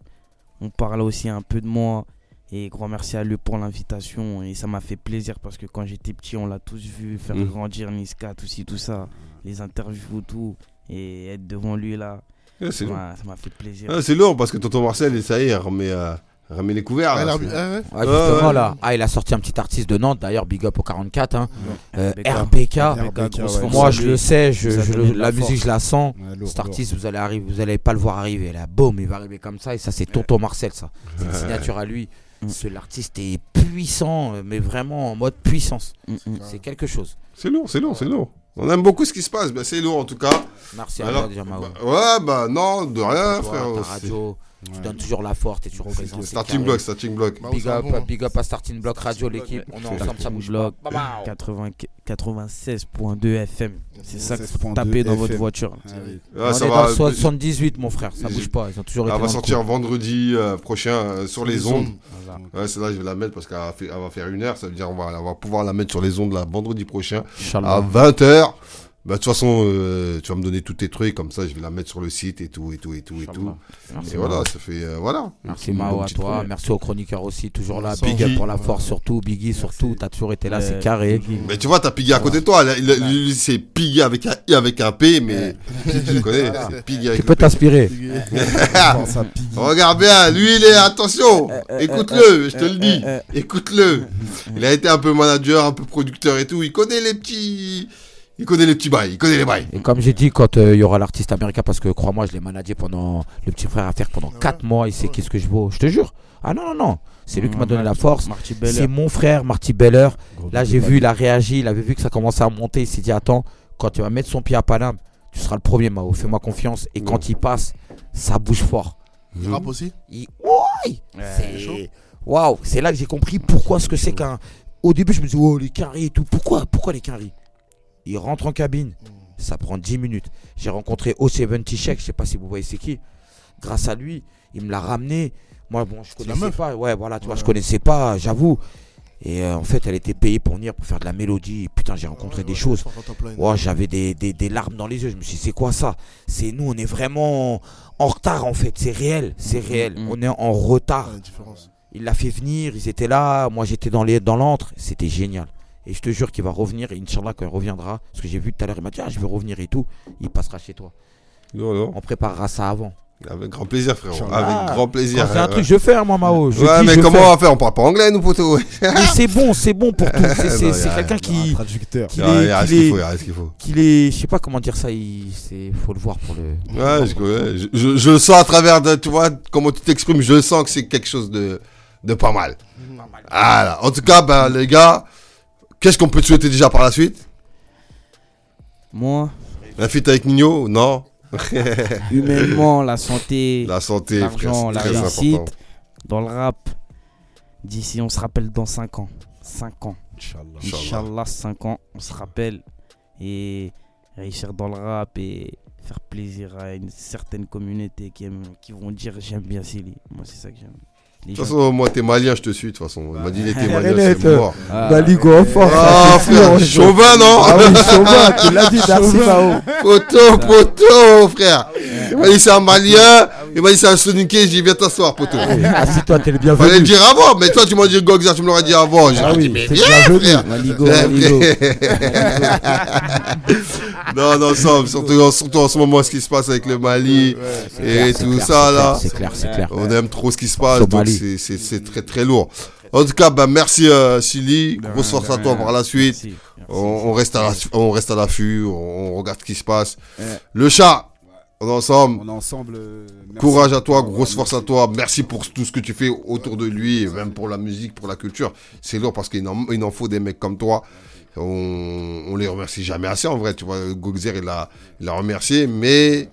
Speaker 4: On parle aussi un peu de moi. Et grand merci à lui pour l'invitation. Et ça m'a fait plaisir parce que quand j'étais petit, on l'a tous vu faire
Speaker 2: Mm.
Speaker 4: grandir Niska, tout ci, tout ça. Les interviews, tout. Et être devant lui là,
Speaker 2: Ouais,
Speaker 4: ça m'a ça m'a fait plaisir.
Speaker 2: Ouais, c'est lourd parce que tonton Marcel, ça y est, remet, euh, remet les couverts.
Speaker 6: Ah,
Speaker 2: là,
Speaker 6: il a-
Speaker 2: c'est-
Speaker 6: ah, ouais.
Speaker 5: Ouais, justement
Speaker 2: ouais.
Speaker 5: là, ah, il a sorti un petit artiste de Nantes, d'ailleurs, big up au 44, hein. Euh,
Speaker 4: RBK.
Speaker 5: RBK.
Speaker 3: RBK,
Speaker 4: grosse
Speaker 3: ouais.
Speaker 4: force
Speaker 5: Moi je le sais, je, le- la
Speaker 4: la
Speaker 5: musique je la sens.
Speaker 3: Ouais, lourd,
Speaker 5: Cet artiste, vous allez arriver, vous allez pas le voir arriver. Là, boum, il va arriver comme ça et ça c'est Tonton Marcel, ça. C'est une signature à lui.
Speaker 4: Mm.
Speaker 5: Ce- L'artiste est puissant, euh, mais vraiment en mode puissance.
Speaker 4: Mm, mm.
Speaker 5: C'est quelque chose.
Speaker 2: C'est lourd, c'est lourd, c'est lourd. On aime beaucoup ce qui se passe, bah, c'est lourd en tout cas.
Speaker 5: Merci à toi déjà, Mao.
Speaker 2: bah, ouais, bah non, de rien,
Speaker 5: Toi,
Speaker 2: frère.
Speaker 5: ta tu donnes toujours la force, t'es toujours présent. c'est
Speaker 2: Starting block, starting block.
Speaker 6: Bah,
Speaker 5: Big up,
Speaker 6: bon,
Speaker 5: big up à Starting Block Radio, l'équipe. On est ensemble, ça bouge
Speaker 4: Bloc
Speaker 5: pas. Bam, bam.
Speaker 4: 80 96.2 FM. C'est ça que
Speaker 3: 96.2
Speaker 4: tapez dans votre voiture.
Speaker 3: Ah oui.
Speaker 5: On
Speaker 2: ça
Speaker 5: est
Speaker 2: va,
Speaker 5: dans le 78, mon frère, ça bouge pas. Ils ont toujours été
Speaker 2: Elle va sortir
Speaker 5: coup.
Speaker 2: vendredi euh, prochain euh, sur les ondes. Ouais, c'est là je vais la mettre parce qu'elle va, faire- une heure. Ça veut dire qu'on va, on va pouvoir la mettre sur les ondes là, vendredi prochain
Speaker 5: Inch'Allah.
Speaker 2: à 20h. Bah, de toute façon, euh, tu vas me donner tous tes trucs, comme ça je vais la mettre sur le site et tout, et tout, et tout, et tout.
Speaker 5: Merci,
Speaker 2: Et voilà,
Speaker 5: Mao.
Speaker 2: ça fait. euh, voilà.
Speaker 5: Merci Mao à toi, merci aux chroniqueurs aussi, toujours là. Big up pour la force, surtout. Biggie, surtout. T'as toujours été là, c'est carré.
Speaker 4: Biggie.
Speaker 2: Mais tu vois, t'as Piggy à côté de toi. il- lui, c'est Piggy avec un I avec un P, mais Piggy, tu connais, c'est Piggy avec
Speaker 5: Tu peux
Speaker 2: le P.
Speaker 5: t'inspirer.
Speaker 3: Pense à Piggy.
Speaker 2: Regarde bien, lui il est, attention,
Speaker 4: Euh,
Speaker 2: écoute-le, je te le dis, écoute-le. Il a été un peu manager, un peu producteur et tout, il connaît les petits, il connaît les petits bails, il connaît les bails.
Speaker 5: Et comme j'ai dit, quand euh, il y aura l'artiste américain, parce que crois-moi, je l'ai managé pendant le petit frère à faire pendant 4 mois, il sait qu'est-ce que je vaux? Je te jure. Ah non, non, non. C'est lui qui m'a donné la force.
Speaker 4: Marty
Speaker 5: C'est mon frère, Marty Beller. Là, j'ai vu, il a réagi, il avait vu que ça commençait à monter. Il s'est dit Attends, quand tu vas mettre son pied à Paname, tu seras le premier, Mao. Fais-moi confiance. Et quand il passe, ça bouge fort.
Speaker 6: Il rappe aussi?
Speaker 5: Il- Ouais, c'est waouh, c'est là que j'ai compris pourquoi ce que c'est qu'un. Au début, je me disais oh les carrés et tout. Pourquoi, pourquoi les carrés Il rentre en cabine, ça prend 10 minutes. J'ai rencontré O70 Check, je sais pas si vous voyez c'est qui. Grâce à lui, il me l'a ramené. Moi, bon, je connaissais pas. Ouais, voilà, tu vois, je connaissais pas, j'avoue. Et euh, en fait, elle était payée pour venir pour faire de la mélodie. Putain, j'ai rencontré
Speaker 6: Ouais,
Speaker 5: des
Speaker 6: ouais,
Speaker 5: choses. Ouais, j'avais des, des, des larmes dans les yeux. Je me suis dit, c'est quoi ça? C'est nous, on est vraiment en retard en fait. C'est réel, c'est réel.
Speaker 4: Mm.
Speaker 5: On est en retard. Il l'a fait venir, ils étaient là. Moi, j'étais dans les dans l'antre. C'était génial. Et je te jure qu'il va revenir. Et Inch'Allah, quand il reviendra, parce que j'ai vu tout à l'heure, il m'a dit, ah, je vais revenir et tout. Il passera chez toi.
Speaker 2: Non, non.
Speaker 5: On préparera ça avant.
Speaker 2: Avec grand plaisir, frérot. Avec grand plaisir.
Speaker 5: C'est un
Speaker 2: Ouais.
Speaker 5: truc, je fais, hein, moi, Mao. Je
Speaker 2: Ouais,
Speaker 5: dis,
Speaker 2: mais
Speaker 5: je
Speaker 2: comment
Speaker 5: fais.
Speaker 2: on va faire? On parle pas anglais, nous, poteau.
Speaker 5: Mais c'est bon, c'est bon pour tout. C'est- quelqu'un
Speaker 3: Un
Speaker 5: qui.
Speaker 3: traducteur.
Speaker 5: qu'il
Speaker 2: Il y a- il y
Speaker 5: est- qu'il est-
Speaker 2: faut, il y a ce qu'il faut.
Speaker 5: qu'il est, je sais pas comment dire ça, il, c'est, faut le voir pour le.
Speaker 2: Ouais, je, ouais, je, je- je le sens à travers de, tu vois, comment tu t'exprimes, je sens que c'est quelque chose de, de pas mal. Voilà. En tout cas, ben, les gars, qu'est-ce qu'on peut te souhaiter déjà par la suite?
Speaker 4: Moi,
Speaker 2: Un feat avec Nino? Non
Speaker 4: humainement, la santé,
Speaker 2: La santé,
Speaker 4: l'argent, la réussite,
Speaker 2: important.
Speaker 4: dans le rap, d'ici, on se rappelle dans 5 ans. 5 ans.
Speaker 3: Inch'Allah.
Speaker 2: Inch'Allah.
Speaker 4: Inch'Allah, 5 ans, on se rappelle. Et réussir dans le rap et faire plaisir à une certaine communauté qui, aime, qui vont dire j'aime bien Silly. Moi, c'est ça que j'aime.
Speaker 2: De toute façon, moi, t'es malien, je te suis, de toute façon. Il m'a dit, il était malien, c'est mort.
Speaker 4: Ah,
Speaker 5: Baligo en force.
Speaker 2: Ah, frère, chauvin, non
Speaker 5: Ah oui, Chauvin, tu l'as dit, merci Mao.
Speaker 2: Poteau, poteau, frère. Il m'a dit, c'est un malien. Il m'a dit, c'est un soniqué. J'ai dit, viens t'asseoir, poteau.
Speaker 5: Assis-toi, t'es le
Speaker 2: Fallait le
Speaker 5: bienvenu.
Speaker 2: dire avant, mais toi, tu m'as dit Gogza, tu me l'aurais dit avant. J'ai
Speaker 5: Ah
Speaker 2: dit,
Speaker 5: oui,
Speaker 2: mais
Speaker 5: c'est
Speaker 2: viens,
Speaker 5: bienvenu.
Speaker 2: frère.
Speaker 4: Maligo,
Speaker 2: Eh,
Speaker 4: Maligo.
Speaker 2: non, non, ça, surtout, surtout en ce moment, ce qui se passe avec le Mali et tout ça, là.
Speaker 5: C'est clair, c'est clair.
Speaker 2: On aime trop ce qui se passe, c'est- très très lourd. En tout cas, bah, merci euh, Silly, grosse force à toi par la suite.
Speaker 4: Merci, merci.
Speaker 2: On, on reste à la- on reste à l'affût, on, on regarde ce qui se passe. Le chat, on est ensemble.
Speaker 3: On est ensemble. euh.
Speaker 2: Courage à toi, grosse force à toi. Merci pour tout ce que tu fais autour de lui, et même pour la musique, pour la culture. C'est lourd parce qu'il en, il en faut des mecs comme toi. On, on les remercie jamais assez en vrai. Tu vois, Gogzer, il a, il a remercié, mais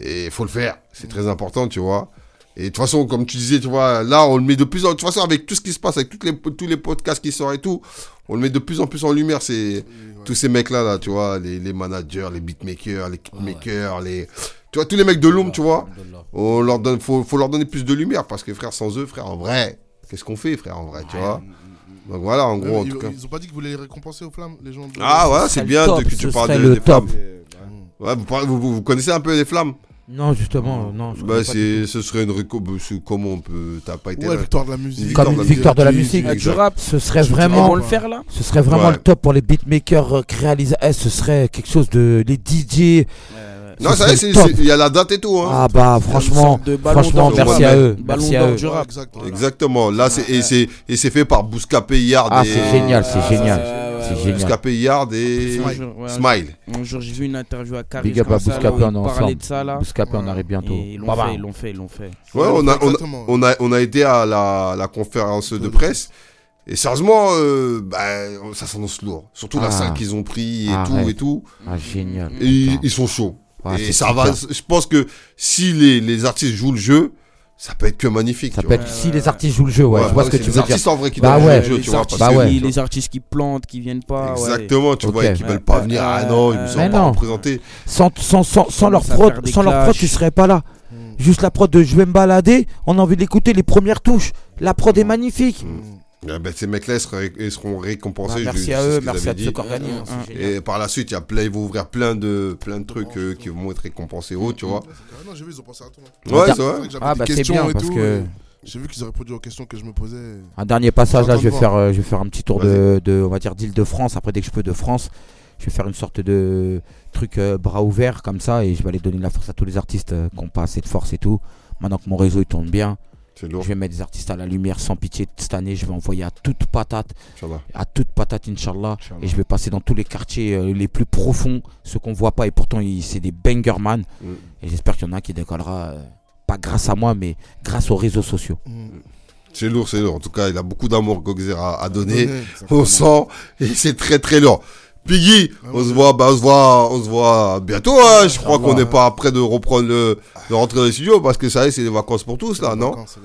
Speaker 2: il faut le faire. C'est très important, tu vois. Et de toute façon, comme tu disais, tu vois, là, on le met de plus en De toute façon, avec tout ce qui se passe, avec toutes les, tous les podcasts qui sortent et tout, on le met de plus en plus en lumière. C'est tous ces mecs-là, là, tu vois, les, les managers, les beatmakers, les kitmakers, les. Tu vois, tous les mecs de l'ombre, tu vois. On leur donne, faut, faut leur donner plus de lumière parce que frère, sans eux, frère, en vrai, qu'est-ce qu'on fait, frère, en vrai, tu vois? Donc voilà, en gros, en
Speaker 6: ils,
Speaker 2: tout cas.
Speaker 6: ils ont pas dit que vous voulez les récompenser aux flammes, les gens de...
Speaker 2: Ah ouais, c'est bien
Speaker 5: top,
Speaker 2: de- que tu parles de-
Speaker 5: le
Speaker 2: des
Speaker 5: top.
Speaker 2: flammes. Ouais, vous, vous- vous connaissez un peu les flammes?
Speaker 5: Non, justement, non. je
Speaker 2: Bah, c'est, ce serait une récompense. Comment on peut. T'as pas été
Speaker 6: Ouais,
Speaker 2: là
Speaker 6: victoire de la musique.
Speaker 5: Comme une victoire de la musique.
Speaker 4: Ah, du rap.
Speaker 5: Ce serait vraiment,
Speaker 4: le faire là?
Speaker 5: ce serait vraiment
Speaker 2: Ouais.
Speaker 5: le top pour les beatmakers euh, réalisateurs. Eh, ce serait quelque chose de les DJ.
Speaker 2: Non,
Speaker 5: ce
Speaker 2: ça y est,
Speaker 5: serait
Speaker 2: c'est- il y a la date et tout. Hein.
Speaker 5: Ah bah franchement, franchement,
Speaker 4: d'or,
Speaker 5: merci à eux,
Speaker 4: Ballon
Speaker 5: merci à
Speaker 4: d'or
Speaker 5: eux.
Speaker 4: du rap.
Speaker 6: Exact.
Speaker 2: Exactement. Là, c'est, et, c'est, et c'est fait par Bouscapé Yard
Speaker 5: Ah,
Speaker 2: et.
Speaker 5: c'est génial, c'est
Speaker 4: Ah,
Speaker 5: génial,
Speaker 4: ouais.
Speaker 2: Bouscapé Yard et.
Speaker 4: Ouais,
Speaker 2: Smile.
Speaker 4: Un jour, j'ai vu une interview à Caris.
Speaker 5: Big up à Bouscapé, on est ensemble.
Speaker 4: de ça là.
Speaker 5: Bouscapé, on arrive bientôt.
Speaker 4: Et ils l'ont fait, ils l'ont fait, ils l'ont fait.
Speaker 2: Ouais, on a, on, a, on, a, on a été à la, la conférence de presse. Et sérieusement, euh, bah, ça s'annonce lourd. Surtout la
Speaker 5: Ah.
Speaker 2: salle qu'ils ont pris et
Speaker 5: Arrête.
Speaker 2: tout et tout.
Speaker 5: Ah génial.
Speaker 2: Et ils, sont chauds.
Speaker 5: Ah,
Speaker 2: et ça va. Je pense que si les, les artistes jouent le jeu, ça peut être que magnifique.
Speaker 5: Ça
Speaker 2: tu
Speaker 5: peut
Speaker 2: vois.
Speaker 5: être si les artistes jouent le jeu, ouais,
Speaker 2: Ouais,
Speaker 5: je vois ce que tu
Speaker 2: les
Speaker 5: veux dire.
Speaker 2: artistes en vrai qui
Speaker 5: Bah
Speaker 2: doivent jouer
Speaker 5: ouais.
Speaker 2: le jeu,
Speaker 4: les
Speaker 2: tu vois.
Speaker 4: artistes,
Speaker 2: Parce
Speaker 5: Bah ouais.
Speaker 4: qui, les artistes qui plantent, qui viennent pas. ouais.
Speaker 2: Exactement, tu vois, et qui veulent pas venir. Ah non, ils me sont pas
Speaker 5: non.
Speaker 2: représentés.
Speaker 5: Sans, sans, sans, sans leur prod, sans leur prod, tu serais pas là. Juste la prod de je vais me balader, on a envie d'écouter les premières touches. La prod est magnifique.
Speaker 2: Ah ben, ces mecs-là ils seront, ils seront récompensés.
Speaker 5: Bah, merci
Speaker 2: je
Speaker 5: à eux, merci à tous ceux
Speaker 2: dit.
Speaker 5: qui organisent. hein, génial.
Speaker 2: Et par la suite, il y a plein, ils vont ouvrir plein de, plein de trucs euh, qui vont être récompensés haut, tu vois.
Speaker 6: Ah non, j'ai vu, ils ont pensé à toi.
Speaker 2: Ouais, c'est vrai.
Speaker 5: Ah bah c'est bien parce que
Speaker 6: et J'ai vu qu'ils auraient répondu aux questions que je me posais.
Speaker 5: un dernier passage là, je vais faire, euh, je vais faire un petit tour de, de, on va dire d'Île-de-France. Après dès que je peux de France, je vais faire une sorte de truc euh, bras ouverts comme ça et je vais aller donner de la force à tous les artistes euh, qui n'ont pas assez de force et tout. Maintenant que mon réseau il tourne bien,
Speaker 2: lourd.
Speaker 5: je vais mettre des artistes à la lumière sans pitié cette année. Je vais envoyer à toute patate.
Speaker 2: Inch'Allah.
Speaker 5: à toute patate, Inch'Allah. Et je vais passer dans tous les quartiers euh, les plus profonds, ceux qu'on voit pas. Et pourtant, c'est des banger man.
Speaker 2: Mm.
Speaker 5: Et j'espère qu'il y en a un qui décollera, euh, pas grâce à moi, mais grâce aux réseaux sociaux.
Speaker 2: C'est lourd, c'est lourd. En tout cas, il a beaucoup d'amour, Gogzer, à, à donner.
Speaker 6: Donner.
Speaker 2: On sent, et c'est très très lourd. Piggy, on se voit, bah, on se voit, on se voit bientôt, hein. Je crois qu'on n'est pas près de reprendre le, de rentrer dans les studios parce que ça y est, c'est les vacances pour tous, là, non?
Speaker 6: vacances.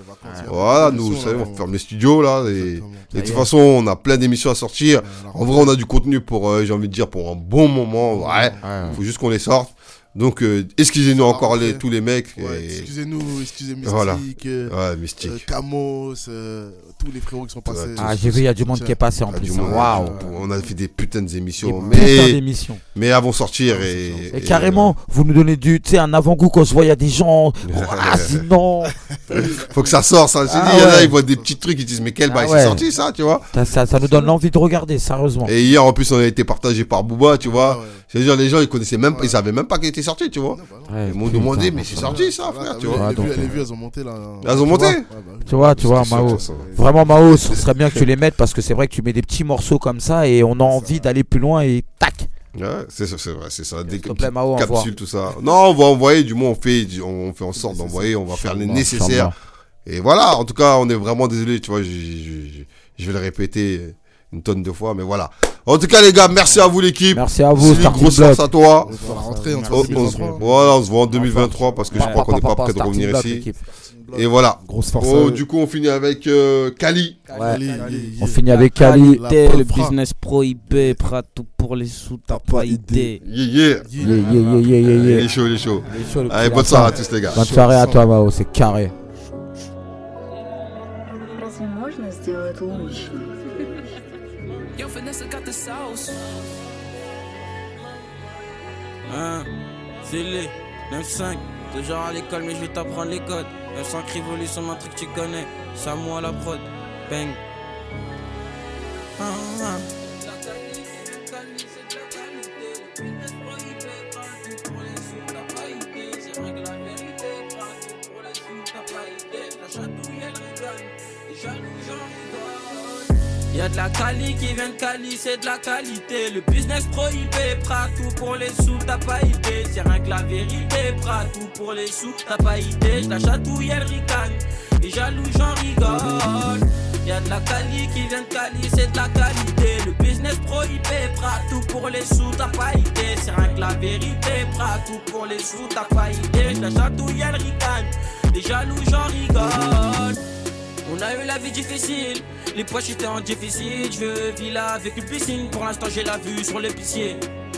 Speaker 6: Il
Speaker 2: Voilà, nous, ça on ferme les studios, là, et, de toute façon, on a plein d'émissions à sortir. En vrai, on a du contenu pour, euh, j'ai envie de dire, pour un bon moment, ouais. Faut juste qu'on les sorte. Donc, euh, excusez-nous
Speaker 6: va
Speaker 2: encore les, tous les mecs.
Speaker 6: Ouais,
Speaker 2: et-
Speaker 6: excusez-nous, excusez Mystique,
Speaker 2: Voilà.
Speaker 6: euh,
Speaker 2: Ouais, mystique.
Speaker 6: euh, Camos, euh, tous les frérots qui sont passés.
Speaker 5: Ah, j'ai vu, il y a du monde qui est passé en
Speaker 2: Ah,
Speaker 5: plus.
Speaker 2: monde.
Speaker 5: Waouh!
Speaker 2: On a fait des putains d'émissions,
Speaker 5: Des putains
Speaker 2: mais,
Speaker 5: d'émissions.
Speaker 2: mais elles vont sortir et,
Speaker 5: Et carrément, vous nous donnez du, tu sais, un avant-goût quand on se voit, il y a des gens. Ah, sinon,
Speaker 2: faut que ça sorte, ça. J'ai
Speaker 5: Ah
Speaker 2: dit, il y en a,
Speaker 5: ouais.
Speaker 2: ils voient des petits trucs, ils disent, mais quel
Speaker 5: Ah
Speaker 2: bail, c'est sorti ça, tu vois?
Speaker 5: ça, ça, ça nous donne l'envie de regarder, sérieusement.
Speaker 2: Et hier, en plus, on a été partagé par Booba, tu vois? C'est-à-dire, les gens, ils connaissaient même pas, ils savaient même pas qu'il était sorti, tu vois.
Speaker 5: Ouais,
Speaker 2: Ils m'ont demandé, mais c'est sorti ça,
Speaker 6: Ah,
Speaker 2: frère, tu vois.
Speaker 6: les
Speaker 5: donc,
Speaker 6: vues- les vues, elles ont monté là.
Speaker 2: Elles ont
Speaker 5: Tu
Speaker 2: monté
Speaker 5: vois,
Speaker 6: Ouais, bah.
Speaker 5: Tu vois, tu vois, Mao. Vraiment, Mao, ce serait bien que tu les mettes parce que c'est vrai que tu mets des petits morceaux comme ça et on a envie d'aller plus loin et tac.
Speaker 2: Ouais, c'est ça, c'est vrai, c'est ça. Des
Speaker 5: Mao,
Speaker 2: capsules, tout ça. Non, on va envoyer, du moins, on fait, on fait en sorte d'envoyer, on va faire le nécessaire. Et voilà, en tout cas, on est vraiment désolé, tu vois, je, je- je- je vais le répéter une tonne de fois, mais voilà. En tout cas, les gars, merci à vous, l'équipe.
Speaker 5: Merci à vous,
Speaker 2: Sylvie,
Speaker 5: Starting
Speaker 2: grosse
Speaker 5: Block.
Speaker 2: force à toi.
Speaker 6: On va rentrer en
Speaker 2: On, on se, voilà, on se voit en 2023 parce que je crois qu'on n'est pas prêt de revenir ici. Et voilà.
Speaker 3: Grosse force.
Speaker 2: Oh,
Speaker 3: à eux.
Speaker 2: du coup, on finit avec euh, Kali.
Speaker 5: Ouais.
Speaker 6: Allez, yeah, yeah.
Speaker 5: On finit avec Kali.
Speaker 6: La
Speaker 7: Qualité, le
Speaker 6: pauvre
Speaker 7: business prohibé, prêt à tout pour les sous, t'as pas idée.
Speaker 2: Yeah, yeah.
Speaker 5: Yeah, yeah, yeah, yeah, yeah,
Speaker 2: Il
Speaker 5: yeah.
Speaker 2: est chaud, il est chaud.
Speaker 5: Il est chaud, le
Speaker 2: Allez,
Speaker 5: petit
Speaker 2: bonne
Speaker 5: garçon.
Speaker 2: soirée à tous, les gars.
Speaker 5: Bonne soirée à toi, Mao, c'est carré.
Speaker 10: Разве можно сделать лучше?
Speaker 9: Vanessa got the sauce.
Speaker 7: Hein, c'est les 9-5, toujours à l'école, mais je vais t'apprendre les codes. 900 révolution, un truc que tu connais. C'est à moi la prod. Bang. Ah, ah. Y'a de la quali qui vient de Cali, c'est de la qualité. Le business prohibé, prêt à tout pour les sous, t'as pas idée. C'est rien que la vérité, tout pour les sous, t'as pas idée. Je la chatouille, elle ricane. Et jaloux, j'en rigole. Y'a de la quali qui vient de Cali, c'est de la qualité. Le business prohibé, prêt à tout pour les sous, t'as pas idée. C'est rien que la vérité, prêt à tout pour les sous, t'as pas idée. Je la chatouille, elle ricane. Et jaloux, j'en rigole. On a eu la vie difficile, les poches étaient en déficit. Je veux villa avec une piscine, pour l'instant j'ai la vue sur l'épicier.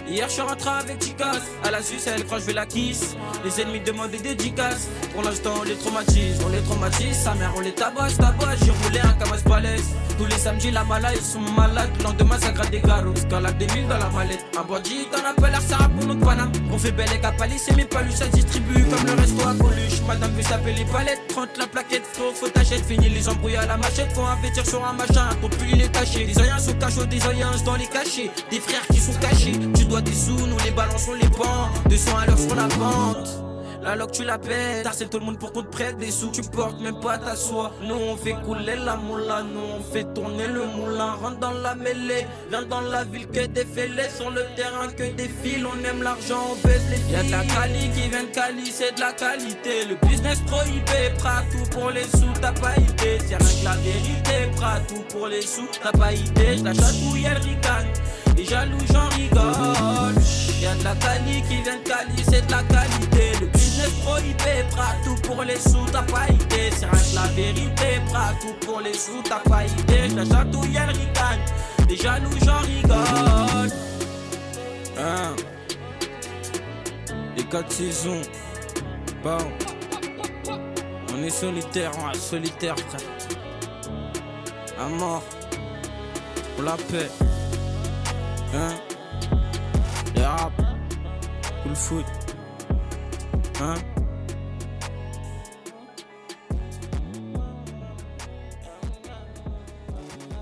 Speaker 7: Hier je suis rentré avec Chicas, à la Suisse elle croit je vais la kiss. Les ennemis demandent des dédicaces, pour l'instant on les traumatise, on les traumatise. Sa mère on les tabasse, tabasse, j'ai roulé un camas balèze. Tous les samedis la mala ils sont malades, le lendemain ça gratte des garros. Escalade des mille dans la mallette, un bandit t'en appelles l'air Sarah pour notre paname. On fait belle et capali, c'est mes palus, ça distribue comme le resto à Coluche. Madame veut s'appeler les palettes, 30 la plaquette, faut, faut t'achète, fini les embrouilles à la machette, faut investir sur un machin, ton pull il est taché. Des oeillants sous cachot, des oeillants dans les cachets, des frères qui sont cachés. Tu dois des sous, nous les balançons les bancs, 200 à l'heure sur la pente. La loque tu la pètes, t'harcèles tout le monde pour qu'on te prête des sous, tu portes même pas ta soie. Nous on fait couler la moula, nous on fait tourner le moulin, rentre dans la mêlée, viens dans la ville que des fêlés, sur le terrain que des fils, on aime l'argent, on baisse les filles. Y'a de la quali qui vient de Cali, c'est de la qualité, le business prohibé, prêt tout pour les sous, t'as pas idée, c'est rien que la vérité, prêt tout pour les sous, t'as pas idée, je la chatouille, elle ricane. Les jaloux, j'en rigole. Y'a de la quali qui vient de Cali, c'est de la qualité. Le business prohibé, à tout pour les sous, t'as pas idée. C'est la vérité, à tout pour les sous, t'as pas idée. La chatouille, elle ricane. Les jaloux, j'en rigole. Hein. Les quatre saisons. Bon. On est solitaire, on est solitaire, frère. À mort. Pour la paix. Hein Les rap Tout le foot huh?